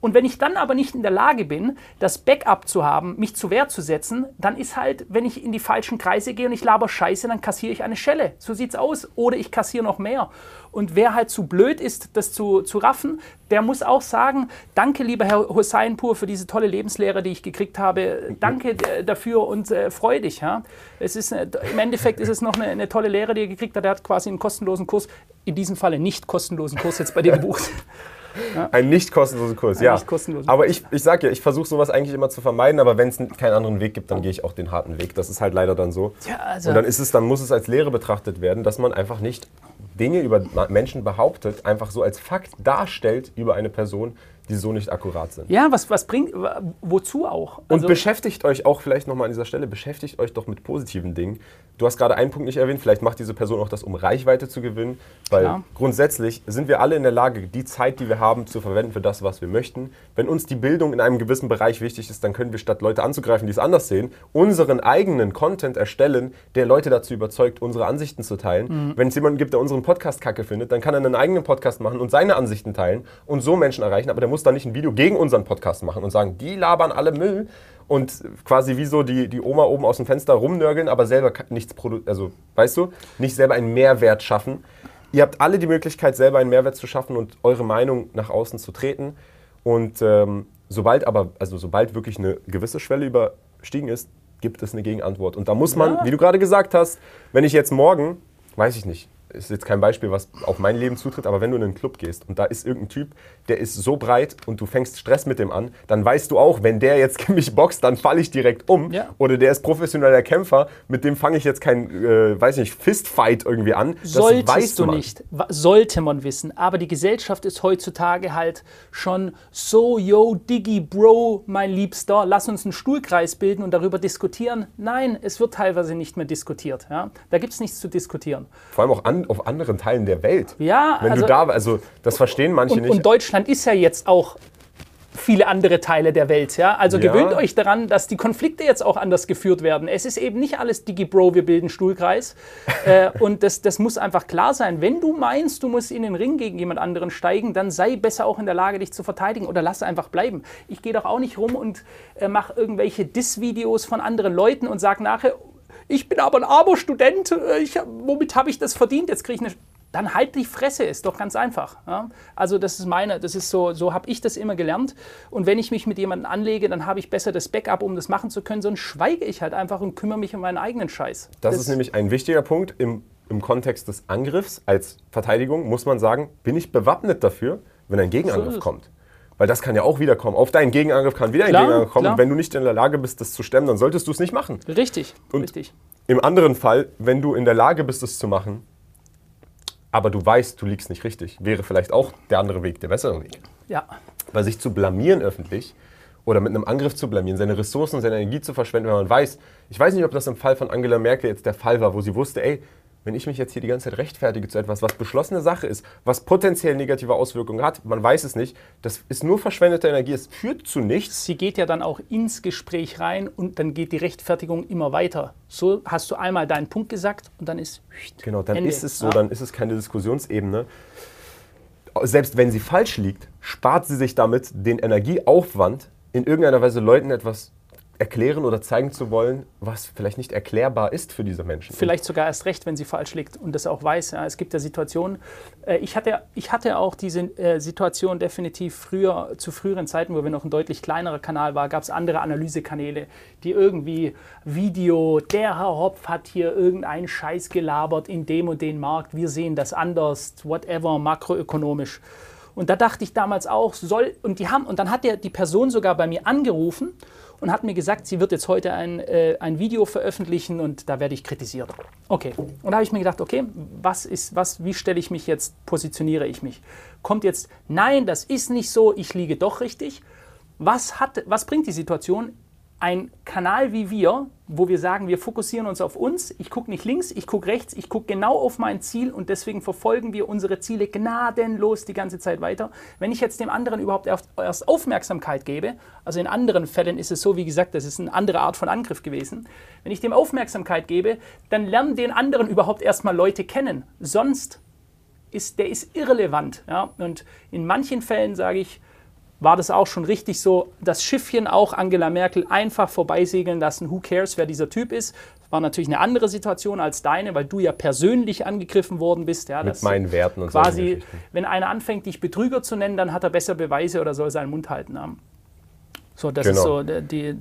Und wenn ich dann aber nicht in der Lage bin, das Backup zu haben, mich zu Wehr zu setzen, dann ist halt, wenn ich in die falschen Kreise gehe und ich laber Scheiße, dann kassiere ich eine Schelle. So sieht's aus. Oder ich kassiere noch mehr. Und wer halt zu blöd ist, das zu, zu raffen, der muss auch sagen, danke lieber Herr Husseinpur für diese tolle Lebenslehre, die ich gekriegt habe. Danke äh, dafür und äh, freu dich. Ja? Es ist, äh, Im Endeffekt ist es noch eine, eine, tolle Lehre, die er gekriegt hat. Er hat quasi einen kostenlosen Kurs, in diesem Falle nicht kostenlosen Kurs jetzt bei dir gebucht. <laughs> Ja. Ein nicht kostenlosen Kurs, Ein ja. Kostenlosen aber ich, ich sage ja, ich versuche sowas eigentlich immer zu vermeiden, aber wenn es keinen anderen Weg gibt, dann gehe ich auch den harten Weg. Das ist halt leider dann so. Ja, also Und dann ist es, dann muss es als Lehre betrachtet werden, dass man einfach nicht Dinge über Menschen behauptet, einfach so als Fakt darstellt über eine Person, die so nicht akkurat sind. Ja, was, was bringt, wozu auch? Also und beschäftigt euch auch vielleicht nochmal an dieser Stelle, beschäftigt euch doch mit positiven Dingen. Du hast gerade einen Punkt nicht erwähnt, vielleicht macht diese Person auch das, um Reichweite zu gewinnen, weil Klar. grundsätzlich sind wir alle in der Lage, die Zeit, die wir haben, zu verwenden für das, was wir möchten. Wenn uns die Bildung in einem gewissen Bereich wichtig ist, dann können wir statt Leute anzugreifen, die es anders sehen, unseren eigenen Content erstellen, der Leute dazu überzeugt, unsere Ansichten zu teilen. Mhm. Wenn es jemanden gibt, der unseren Podcast kacke findet, dann kann er einen eigenen Podcast machen und seine Ansichten teilen und so Menschen erreichen, aber der muss dann nicht ein Video gegen unseren Podcast machen und sagen, die labern alle Müll, und quasi wie so die, die Oma oben aus dem Fenster rumnörgeln, aber selber nichts produzieren, also weißt du, nicht selber einen Mehrwert schaffen. Ihr habt alle die Möglichkeit, selber einen Mehrwert zu schaffen und eure Meinung nach außen zu treten. Und ähm, sobald aber, also sobald wirklich eine gewisse Schwelle überstiegen ist, gibt es eine Gegenantwort. Und da muss man, ja. wie du gerade gesagt hast, wenn ich jetzt morgen, weiß ich nicht, ist jetzt kein Beispiel, was auf mein Leben zutritt, aber wenn du in einen Club gehst und da ist irgendein Typ, der ist so breit und du fängst Stress mit dem an, dann weißt du auch, wenn der jetzt <laughs> mich boxt, dann falle ich direkt um. Ja. Oder der ist professioneller Kämpfer, mit dem fange ich jetzt kein, äh, weiß nicht, Fistfight irgendwie an. Das Solltest du man. nicht. Sollte man wissen. Aber die Gesellschaft ist heutzutage halt schon so, yo, Diggy, Bro, mein Liebster, lass uns einen Stuhlkreis bilden und darüber diskutieren. Nein, es wird teilweise nicht mehr diskutiert. Ja? Da gibt es nichts zu diskutieren. Vor allem auch an an, auf anderen Teilen der Welt. Ja, Wenn also, du da, also das verstehen manche und, nicht. Und Deutschland ist ja jetzt auch viele andere Teile der Welt. Ja? Also ja. gewöhnt euch daran, dass die Konflikte jetzt auch anders geführt werden. Es ist eben nicht alles Digi-Bro, wir bilden Stuhlkreis. <laughs> äh, und das, das muss einfach klar sein. Wenn du meinst, du musst in den Ring gegen jemand anderen steigen, dann sei besser auch in der Lage, dich zu verteidigen oder lass einfach bleiben. Ich gehe doch auch nicht rum und äh, mache irgendwelche Diss-Videos von anderen Leuten und sage nachher, ich bin aber ein armer Student, äh, womit habe ich das verdient? Jetzt kriege ich eine. Dann halt die Fresse, ist doch ganz einfach. Ja? Also das ist meine, das ist so, so habe ich das immer gelernt. Und wenn ich mich mit jemandem anlege, dann habe ich besser das Backup, um das machen zu können, sonst schweige ich halt einfach und kümmere mich um meinen eigenen Scheiß. Das, das ist nämlich ein wichtiger Punkt im, im Kontext des Angriffs als Verteidigung, muss man sagen, bin ich bewappnet dafür, wenn ein Gegenangriff so kommt. Weil das kann ja auch wiederkommen. Auf deinen Gegenangriff kann wieder ein klar, Gegenangriff kommen. Klar. Und wenn du nicht in der Lage bist, das zu stemmen, dann solltest du es nicht machen. Richtig, und richtig. Im anderen Fall, wenn du in der Lage bist, es zu machen, aber du weißt, du liegst nicht richtig, wäre vielleicht auch der andere Weg der bessere Weg. Ja. Weil sich zu blamieren öffentlich oder mit einem Angriff zu blamieren, seine Ressourcen, seine Energie zu verschwenden, wenn man weiß, ich weiß nicht, ob das im Fall von Angela Merkel jetzt der Fall war, wo sie wusste, ey, wenn ich mich jetzt hier die ganze Zeit rechtfertige zu etwas, was beschlossene Sache ist, was potenziell negative Auswirkungen hat, man weiß es nicht, das ist nur verschwendete Energie, es führt zu nichts. Sie geht ja dann auch ins Gespräch rein und dann geht die Rechtfertigung immer weiter. So hast du einmal deinen Punkt gesagt und dann ist Genau, dann Ende. ist es so, ja. dann ist es keine Diskussionsebene. Selbst wenn sie falsch liegt, spart sie sich damit den Energieaufwand, in irgendeiner Weise Leuten etwas erklären oder zeigen zu wollen, was vielleicht nicht erklärbar ist für diese Menschen. Vielleicht sogar erst recht, wenn sie falsch liegt und das auch weiß. Ja, es gibt ja Situationen, äh, ich, hatte, ich hatte auch diese äh, Situation definitiv früher, zu früheren Zeiten, wo wir noch ein deutlich kleinerer Kanal waren, gab es andere Analysekanäle, die irgendwie Video, der Herr Hopf hat hier irgendeinen Scheiß gelabert in dem und den Markt, wir sehen das anders, whatever, makroökonomisch. Und da dachte ich damals auch, soll, und die haben, und dann hat der, die Person sogar bei mir angerufen und hat mir gesagt, sie wird jetzt heute ein, äh, ein Video veröffentlichen und da werde ich kritisiert. Okay. Und da habe ich mir gedacht, okay, was ist, was, wie stelle ich mich jetzt, positioniere ich mich? Kommt jetzt, nein, das ist nicht so, ich liege doch richtig. Was, hat, was bringt die Situation? Ein Kanal wie wir, wo wir sagen, wir fokussieren uns auf uns, ich gucke nicht links, ich gucke rechts, ich gucke genau auf mein Ziel und deswegen verfolgen wir unsere Ziele gnadenlos die ganze Zeit weiter. Wenn ich jetzt dem anderen überhaupt erst Aufmerksamkeit gebe, also in anderen Fällen ist es so, wie gesagt, das ist eine andere Art von Angriff gewesen, wenn ich dem Aufmerksamkeit gebe, dann lernen den anderen überhaupt erstmal Leute kennen. Sonst ist der ist irrelevant. Ja? Und in manchen Fällen sage ich, war das auch schon richtig so, das Schiffchen auch Angela Merkel einfach vorbeisegeln lassen. Who cares, wer dieser Typ ist? Das war natürlich eine andere Situation als deine, weil du ja persönlich angegriffen worden bist. Ja, Mit meinen Werten und so. Quasi, wenn einer anfängt, dich Betrüger zu nennen, dann hat er besser Beweise oder soll seinen Mund halten haben. So, das genau. ist so die,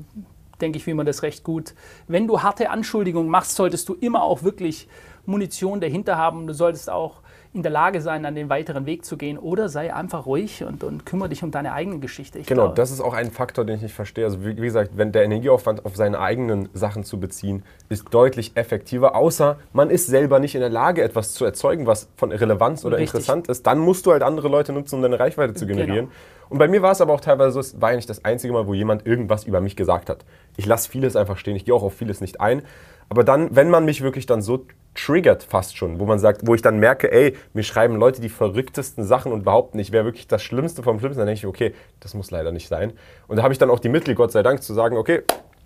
denke ich, wie man das recht gut. Wenn du harte Anschuldigungen machst, solltest du immer auch wirklich Munition dahinter haben. Du solltest auch in der Lage sein, an den weiteren Weg zu gehen. Oder sei einfach ruhig und, und kümmere dich um deine eigene Geschichte. Ich genau, glaube, das ist auch ein Faktor, den ich nicht verstehe. Also wie, wie, gesagt, wenn der Energieaufwand auf seine eigenen Sachen zu beziehen, ist deutlich effektiver. Außer man ist selber nicht in der Lage, etwas zu erzeugen, was von Relevanz oder Richtig. interessant ist. Dann musst du halt andere Leute nutzen, um deine Reichweite zu genau. generieren. Genau. Und bei mir war es aber auch teilweise so, es war ja nicht das einzige Mal, wo jemand irgendwas über mich gesagt hat. Ich lasse vieles einfach stehen, ich gehe auch auf vieles nicht ein. Aber dann, wenn man mich wirklich dann so triggert fast schon, wo man sagt, wo ich dann merke, ey, mir schreiben Leute die verrücktesten Sachen und behaupten, ich wäre wirklich das Schlimmste vom Schlimmsten, dann denke ich, okay, das muss leider nicht sein. Und da habe ich dann auch die Mittel, Gott sei Dank, zu sagen, okay,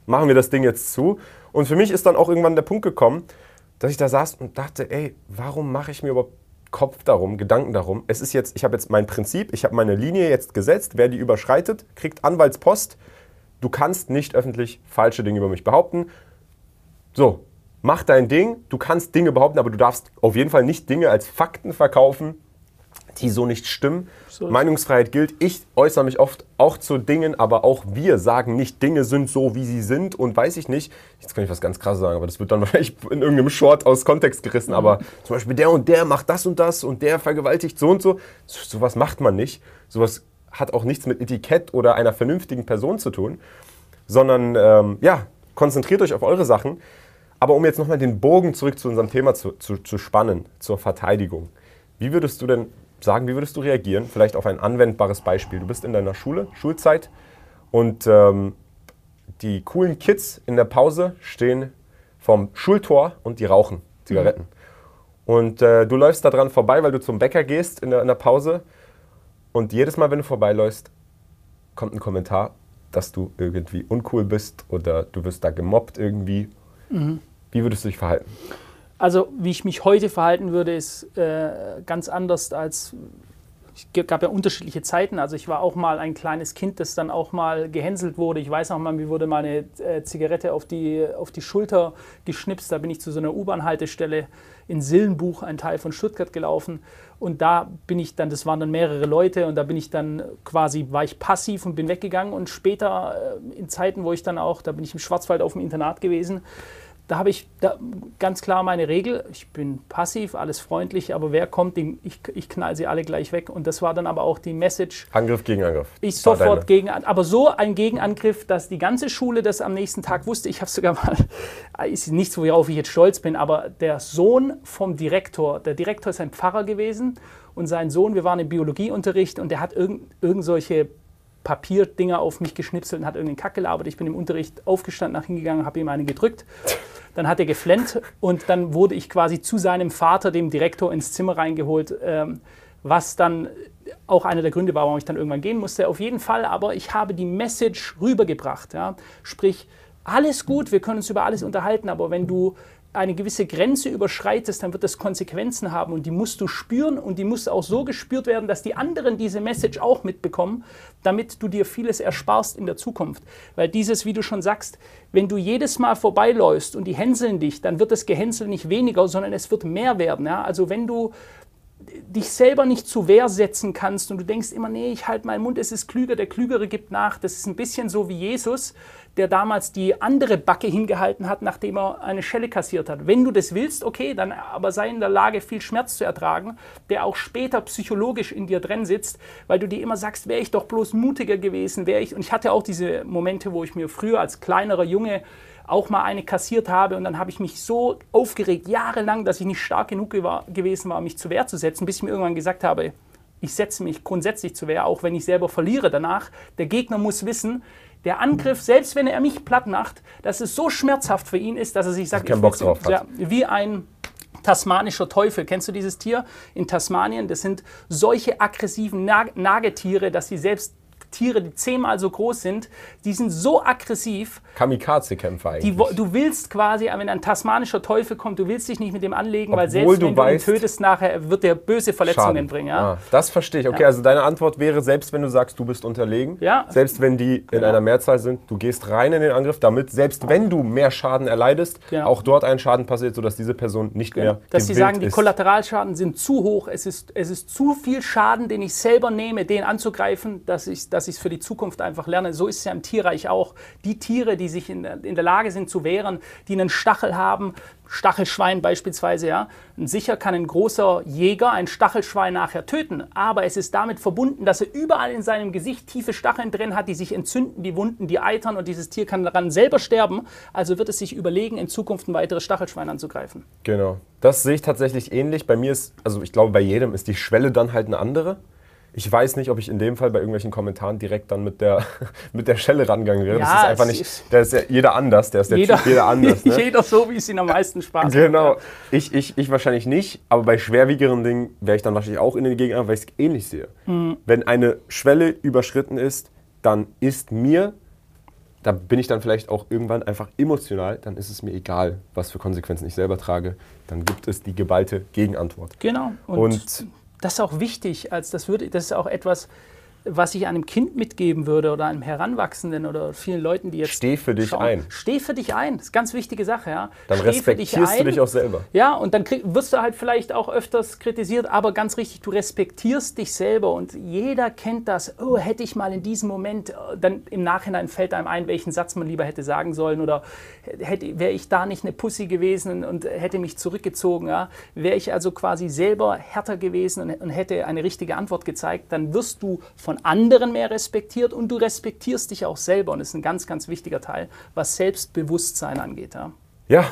machen wir das Ding jetzt zu. Und für mich ist dann auch irgendwann der Punkt gekommen, dass ich da saß und dachte, ey, warum mache ich mir überhaupt Kopf darum, Gedanken darum? Es ist jetzt, ich habe jetzt mein Prinzip, ich habe meine Linie jetzt gesetzt, wer die überschreitet, kriegt Anwaltspost. Du kannst nicht öffentlich falsche Dinge über mich behaupten. So, mach dein Ding, du kannst Dinge behaupten, aber du darfst auf jeden Fall nicht Dinge als Fakten verkaufen, die so nicht stimmen. So Meinungsfreiheit gilt. Ich äußere mich oft auch zu Dingen, aber auch wir sagen nicht, Dinge sind so, wie sie sind und weiß ich nicht. Jetzt kann ich was ganz krasses sagen, aber das wird dann <laughs> wahrscheinlich in irgendeinem Short aus Kontext gerissen. Mhm. Aber zum Beispiel der und der macht das und das und der vergewaltigt so und so. Sowas macht man nicht. Sowas hat auch nichts mit Etikett oder einer vernünftigen Person zu tun, sondern ähm, ja, konzentriert euch auf eure Sachen. Aber um jetzt nochmal den Bogen zurück zu unserem Thema zu, zu, zu spannen, zur Verteidigung. Wie würdest du denn sagen, wie würdest du reagieren? Vielleicht auf ein anwendbares Beispiel. Du bist in deiner Schule, Schulzeit, und ähm, die coolen Kids in der Pause stehen vom Schultor und die rauchen Zigaretten. Mhm. Und äh, du läufst da dran vorbei, weil du zum Bäcker gehst in der, in der Pause. Und jedes Mal, wenn du vorbeiläufst, kommt ein Kommentar, dass du irgendwie uncool bist oder du wirst da gemobbt irgendwie. Mhm. Wie würdest du dich verhalten? Also, wie ich mich heute verhalten würde, ist äh, ganz anders als. Es gab ja unterschiedliche Zeiten. Also, ich war auch mal ein kleines Kind, das dann auch mal gehänselt wurde. Ich weiß auch mal, mir wurde mal eine äh, Zigarette auf die, auf die Schulter geschnipst. Da bin ich zu so einer U-Bahn-Haltestelle in Sillenbuch, ein Teil von Stuttgart, gelaufen. Und da bin ich dann, das waren dann mehrere Leute, und da bin ich dann quasi, war ich passiv und bin weggegangen. Und später, äh, in Zeiten, wo ich dann auch, da bin ich im Schwarzwald auf dem Internat gewesen, da habe ich da ganz klar meine Regel. Ich bin passiv, alles freundlich, aber wer kommt, ich, ich knall sie alle gleich weg. Und das war dann aber auch die Message. Angriff gegen Angriff. Ich sofort gegen, aber so ein Gegenangriff, dass die ganze Schule das am nächsten Tag wusste. Ich habe sogar mal, <laughs> ist nichts, worauf ich jetzt stolz bin, aber der Sohn vom Direktor, der Direktor ist ein Pfarrer gewesen und sein Sohn, wir waren im Biologieunterricht und der hat irgend, irgend solche Papierdinger auf mich geschnipselt und hat irgendeinen Kack gelabert. Ich bin im Unterricht aufgestanden, nach hingegangen, habe ihm eine gedrückt. <laughs> Dann hat er geflennt und dann wurde ich quasi zu seinem Vater, dem Direktor, ins Zimmer reingeholt, ähm, was dann auch einer der Gründe war, warum ich dann irgendwann gehen musste. Auf jeden Fall, aber ich habe die Message rübergebracht. Ja? Sprich, alles gut, wir können uns über alles unterhalten, aber wenn du eine gewisse Grenze überschreitest, dann wird das Konsequenzen haben und die musst du spüren und die muss auch so gespürt werden, dass die anderen diese Message auch mitbekommen, damit du dir vieles ersparst in der Zukunft. Weil dieses, wie du schon sagst, wenn du jedes Mal vorbeiläufst und die hänseln dich, dann wird das Gehänsel nicht weniger, sondern es wird mehr werden. Ja? Also wenn du dich selber nicht zu Wehr setzen kannst und du denkst immer, nee, ich halte meinen Mund, es ist klüger, der Klügere gibt nach. Das ist ein bisschen so wie Jesus, der damals die andere Backe hingehalten hat, nachdem er eine Schelle kassiert hat. Wenn du das willst, okay, dann aber sei in der Lage, viel Schmerz zu ertragen, der auch später psychologisch in dir drin sitzt, weil du dir immer sagst, wäre ich doch bloß mutiger gewesen, wäre ich. Und ich hatte auch diese Momente, wo ich mir früher als kleinerer Junge auch mal eine kassiert habe und dann habe ich mich so aufgeregt, jahrelang, dass ich nicht stark genug gewesen war, mich zu Wehr zu setzen, bis ich mir irgendwann gesagt habe, ich setze mich grundsätzlich zu Wehr, auch wenn ich selber verliere danach. Der Gegner muss wissen, der Angriff, selbst wenn er mich platt macht, dass es so schmerzhaft für ihn ist, dass er sich sagt, ich Bock drauf ja, wie ein tasmanischer Teufel. Kennst du dieses Tier in Tasmanien? Das sind solche aggressiven Nagetiere, dass sie selbst Tiere, die zehnmal so groß sind, die sind so aggressiv. Kamikaze-Kämpfer eigentlich. Die, du willst quasi, wenn ein tasmanischer Teufel kommt, du willst dich nicht mit dem anlegen, Obwohl weil selbst wenn du ihn tötest nachher, wird der böse Verletzungen Schaden. bringen. Ja? Ah, das verstehe ich. Okay, ja. also deine Antwort wäre, selbst wenn du sagst, du bist unterlegen, ja. selbst wenn die in genau. einer Mehrzahl sind, du gehst rein in den Angriff, damit selbst wenn du mehr Schaden erleidest, genau. auch dort ein Schaden passiert, sodass diese Person nicht genau. mehr Dass sie sagen, die Kollateralschaden sind zu hoch, es ist, es ist zu viel Schaden, den ich selber nehme, den anzugreifen, dass ich, dass dass ich es für die Zukunft einfach lerne. So ist es ja im Tierreich auch. Die Tiere, die sich in, in der Lage sind zu wehren, die einen Stachel haben, Stachelschwein beispielsweise, ja. Und sicher kann ein großer Jäger ein Stachelschwein nachher töten, aber es ist damit verbunden, dass er überall in seinem Gesicht tiefe Stacheln drin hat, die sich entzünden, die Wunden, die eitern und dieses Tier kann daran selber sterben. Also wird es sich überlegen, in Zukunft ein weiteres Stachelschwein anzugreifen. Genau. Das sehe ich tatsächlich ähnlich. Bei mir ist, also ich glaube, bei jedem ist die Schwelle dann halt eine andere. Ich weiß nicht, ob ich in dem Fall bei irgendwelchen Kommentaren direkt dann mit der, <laughs> mit der Schelle rangegangen wäre. Ja, das ist einfach nicht. ist- Der ist ja jeder anders, der ist der Jeder, Typ jeder anders. <laughs> Ne? jeder so, wie es ihn am meisten Spaß macht. Genau. Ich, ich, ich wahrscheinlich nicht, aber bei schwerwiegeren Dingen wäre ich dann wahrscheinlich auch in den Gegenüber, weil ich es ähnlich sehe. Mhm. Wenn eine Schwelle überschritten ist, dann ist mir, da bin ich dann vielleicht auch irgendwann einfach emotional, dann ist es mir egal, was für Konsequenzen ich selber trage. Dann gibt es die geballte Gegenantwort. Genau. Und, Und- das ist auch wichtig, als das würde, das ist auch etwas, was ich einem Kind mitgeben würde oder einem Heranwachsenden oder vielen Leuten, die jetzt. Steh für dich schauen. ein. Steh für dich ein. Das ist eine ganz wichtige Sache, ja. Dann Steh für dich respektierst du dich auch selber. Ja, und dann krieg, wirst du halt vielleicht auch öfters kritisiert, aber ganz richtig, du respektierst dich selber und jeder kennt das. Oh, hätte ich mal in diesem Moment, äh, dann im Nachhinein fällt einem ein, welchen Satz man lieber hätte sagen sollen oder hätte, wäre ich da nicht eine Pussy gewesen und hätte mich zurückgezogen, ja, wäre ich also quasi selber härter gewesen und, und hätte eine richtige Antwort gezeigt, dann wirst du von anderen mehr respektiert und du respektierst dich auch selber und das ist ein ganz, ganz wichtiger Teil, was Selbstbewusstsein angeht. Ja. Ja,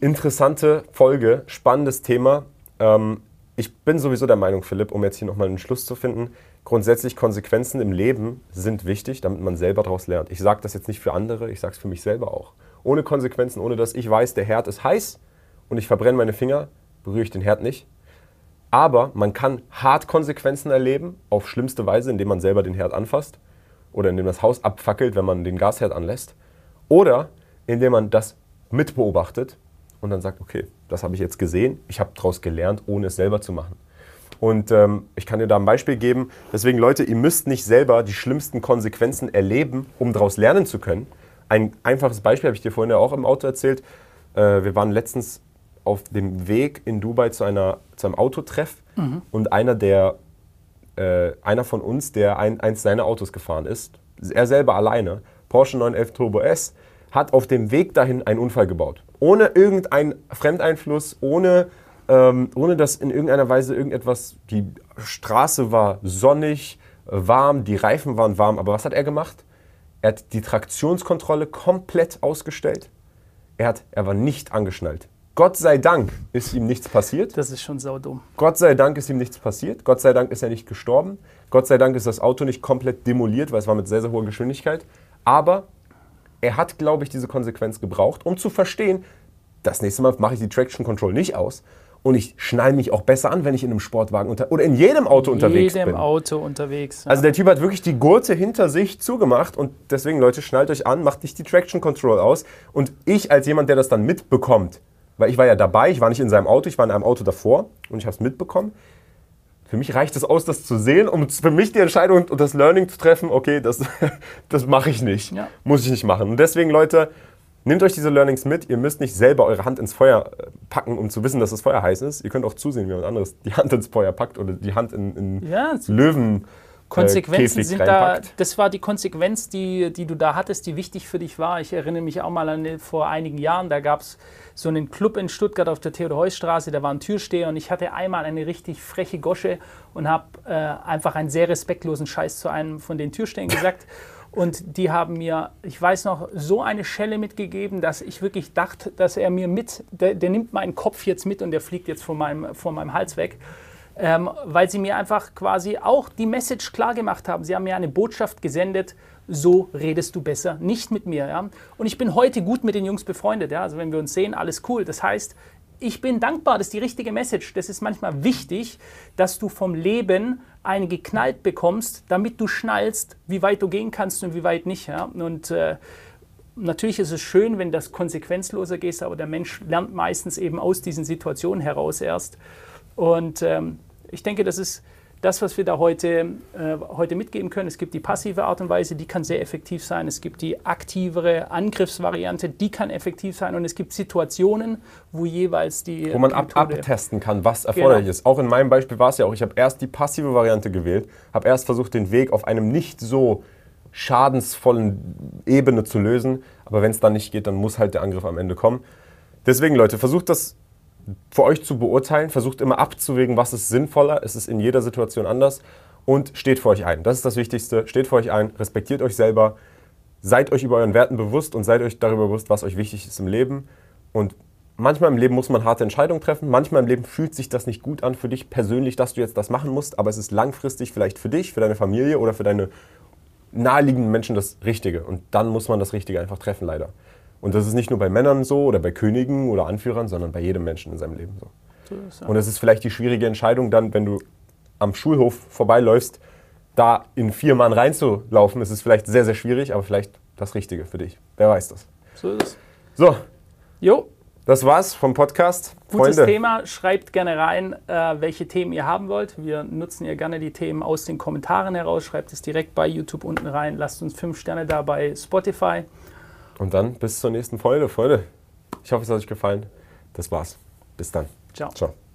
interessante Folge, spannendes Thema. Ähm, ich bin sowieso der Meinung, Philipp, um jetzt hier nochmal einen Schluss zu finden, grundsätzlich Konsequenzen im Leben sind wichtig, damit man selber daraus lernt. Ich sage das jetzt nicht für andere, ich sage es für mich selber auch. Ohne Konsequenzen, ohne dass ich weiß, der Herd ist heiß und ich verbrenne meine Finger, berühre ich den Herd nicht. Aber man kann hart Konsequenzen erleben, auf schlimmste Weise, indem man selber den Herd anfasst oder indem das Haus abfackelt, wenn man den Gasherd anlässt. Oder indem man das mitbeobachtet und dann sagt, okay, das habe ich jetzt gesehen, ich habe daraus gelernt, ohne es selber zu machen. Und ähm, ich kann dir da ein Beispiel geben. Deswegen, Leute, ihr müsst nicht selber die schlimmsten Konsequenzen erleben, um daraus lernen zu können. Ein einfaches Beispiel habe ich dir vorhin ja auch im Auto erzählt. Äh, wir waren letztens auf dem Weg in Dubai zu, einer, zu einem Autotreff und einer der äh, einer von uns, der ein, eins seiner Autos gefahren ist, er selber alleine, Porsche 911 Turbo S, hat auf dem Weg dahin einen Unfall gebaut. Ohne irgendeinen Fremdeinfluss, ohne, ähm, ohne dass in irgendeiner Weise irgendetwas, die Straße war sonnig, äh, warm, die Reifen waren warm, aber was hat er gemacht? Er hat die Traktionskontrolle komplett ausgestellt. Er, hat, er war nicht angeschnallt. Gott sei Dank ist ihm nichts passiert. Das ist schon saudumm. Gott sei Dank ist ihm nichts passiert. Gott sei Dank ist er nicht gestorben. Gott sei Dank ist das Auto nicht komplett demoliert, weil es war mit sehr, sehr hoher Geschwindigkeit. Aber er hat, glaube ich, diese Konsequenz gebraucht, um zu verstehen, das nächste Mal mache ich die Traction Control nicht aus und ich schnall mich auch besser an, wenn ich in einem Sportwagen unter oder in jedem Auto unterwegs jedem bin. Auto unterwegs. ja. Also der Typ hat wirklich die Gurte hinter sich zugemacht und deswegen, Leute, schnallt euch an, macht nicht die Traction Control aus. Und ich als jemand, der das dann mitbekommt, weil ich war ja dabei, ich war nicht in seinem Auto, ich war in einem Auto davor und ich habe es mitbekommen. Für mich reicht es aus, das zu sehen, um für mich die Entscheidung und das Learning zu treffen, okay, das, <laughs> das mache ich nicht. Ja. Muss ich nicht machen. Und deswegen, Leute, nehmt euch diese Learnings mit. Ihr müsst nicht selber eure Hand ins Feuer äh, packen, um zu wissen, dass das Feuer heiß ist. Ihr könnt auch zusehen, wie jemand anderes die Hand ins Feuer packt oder die Hand in, in Ja, Löwen. Konsequenzen äh, Käfig sind da, das war die Konsequenz, die, die du da hattest, die wichtig für dich war. Ich erinnere mich auch mal an äh, vor einigen Jahren, da gab es so einen Club in Stuttgart auf der Theodor-Heuss-Straße, da war ein Türsteher und ich hatte einmal eine richtig freche Gosche und habe äh, einfach einen sehr respektlosen Scheiß zu einem von den Türstehern gesagt. <laughs> Und die haben mir, ich weiß noch, so eine Schelle mitgegeben, dass ich wirklich dachte, dass er mir mit, der, der nimmt meinen Kopf jetzt mit und der fliegt jetzt von meinem, von meinem Hals weg ähm, weil sie mir einfach quasi auch die Message klar gemacht haben. Sie haben mir eine Botschaft gesendet, so redest du besser, nicht mit mir. Ja? Und ich bin heute gut mit den Jungs befreundet. Ja? Also wenn wir uns sehen, alles cool. Das heißt, ich bin dankbar, das ist die richtige Message. Das ist manchmal wichtig, dass du vom Leben eine geknallt bekommst, damit du schnallst, wie weit du gehen kannst und wie weit nicht. Ja? Und äh, Natürlich ist es schön, wenn das konsequenzloser geht, aber der Mensch lernt meistens eben aus diesen Situationen heraus erst. Und ähm, ich denke, das ist, das, was wir da heute, äh, heute mitgeben können, es gibt die passive Art und Weise, die kann sehr effektiv sein. Es gibt die aktivere Angriffsvariante, die kann effektiv sein. Und es gibt Situationen, wo jeweils die. Wo man ab, abtesten kann, was erforderlich genau. ist. Auch in meinem Beispiel war es ja auch, ich habe erst die passive Variante gewählt, habe erst versucht, den Weg auf einem nicht so schadensvollen Ebene zu lösen. Aber wenn es dann nicht geht, dann muss halt der Angriff am Ende kommen. Deswegen, Leute, versucht das für euch zu beurteilen, versucht immer abzuwägen, was ist sinnvoller, es ist in jeder Situation anders und steht für euch ein. Das ist das Wichtigste. Steht für euch ein, respektiert euch selber, seid euch über euren Werten bewusst und seid euch darüber bewusst, was euch wichtig ist im Leben. Und manchmal im Leben muss man harte Entscheidungen treffen, manchmal im Leben fühlt sich das nicht gut an für dich persönlich, dass du jetzt das machen musst, aber es ist langfristig vielleicht für dich, für deine Familie oder für deine naheliegenden Menschen das Richtige. Und dann muss man das Richtige einfach treffen, leider. Und das ist nicht nur bei Männern so oder bei Königen oder Anführern, sondern bei jedem Menschen in seinem Leben so. Und es ist vielleicht die schwierige Entscheidung dann, wenn du am Schulhof vorbeiläufst, da in vier Mann reinzulaufen, ist es vielleicht sehr, sehr schwierig, aber vielleicht das Richtige für dich. Wer weiß das. So ist es. So. Jo. Das war's vom Podcast. Gutes Freunde. Thema. Schreibt gerne rein, äh, welche Themen ihr haben wollt. Wir nutzen ja gerne die Themen aus den Kommentaren heraus. Schreibt es direkt bei YouTube unten rein. Lasst uns fünf Sterne da bei Spotify. Und dann bis zur nächsten Folge. Freunde, ich hoffe, es hat euch gefallen. Das war's. Bis dann. Ciao. Ciao.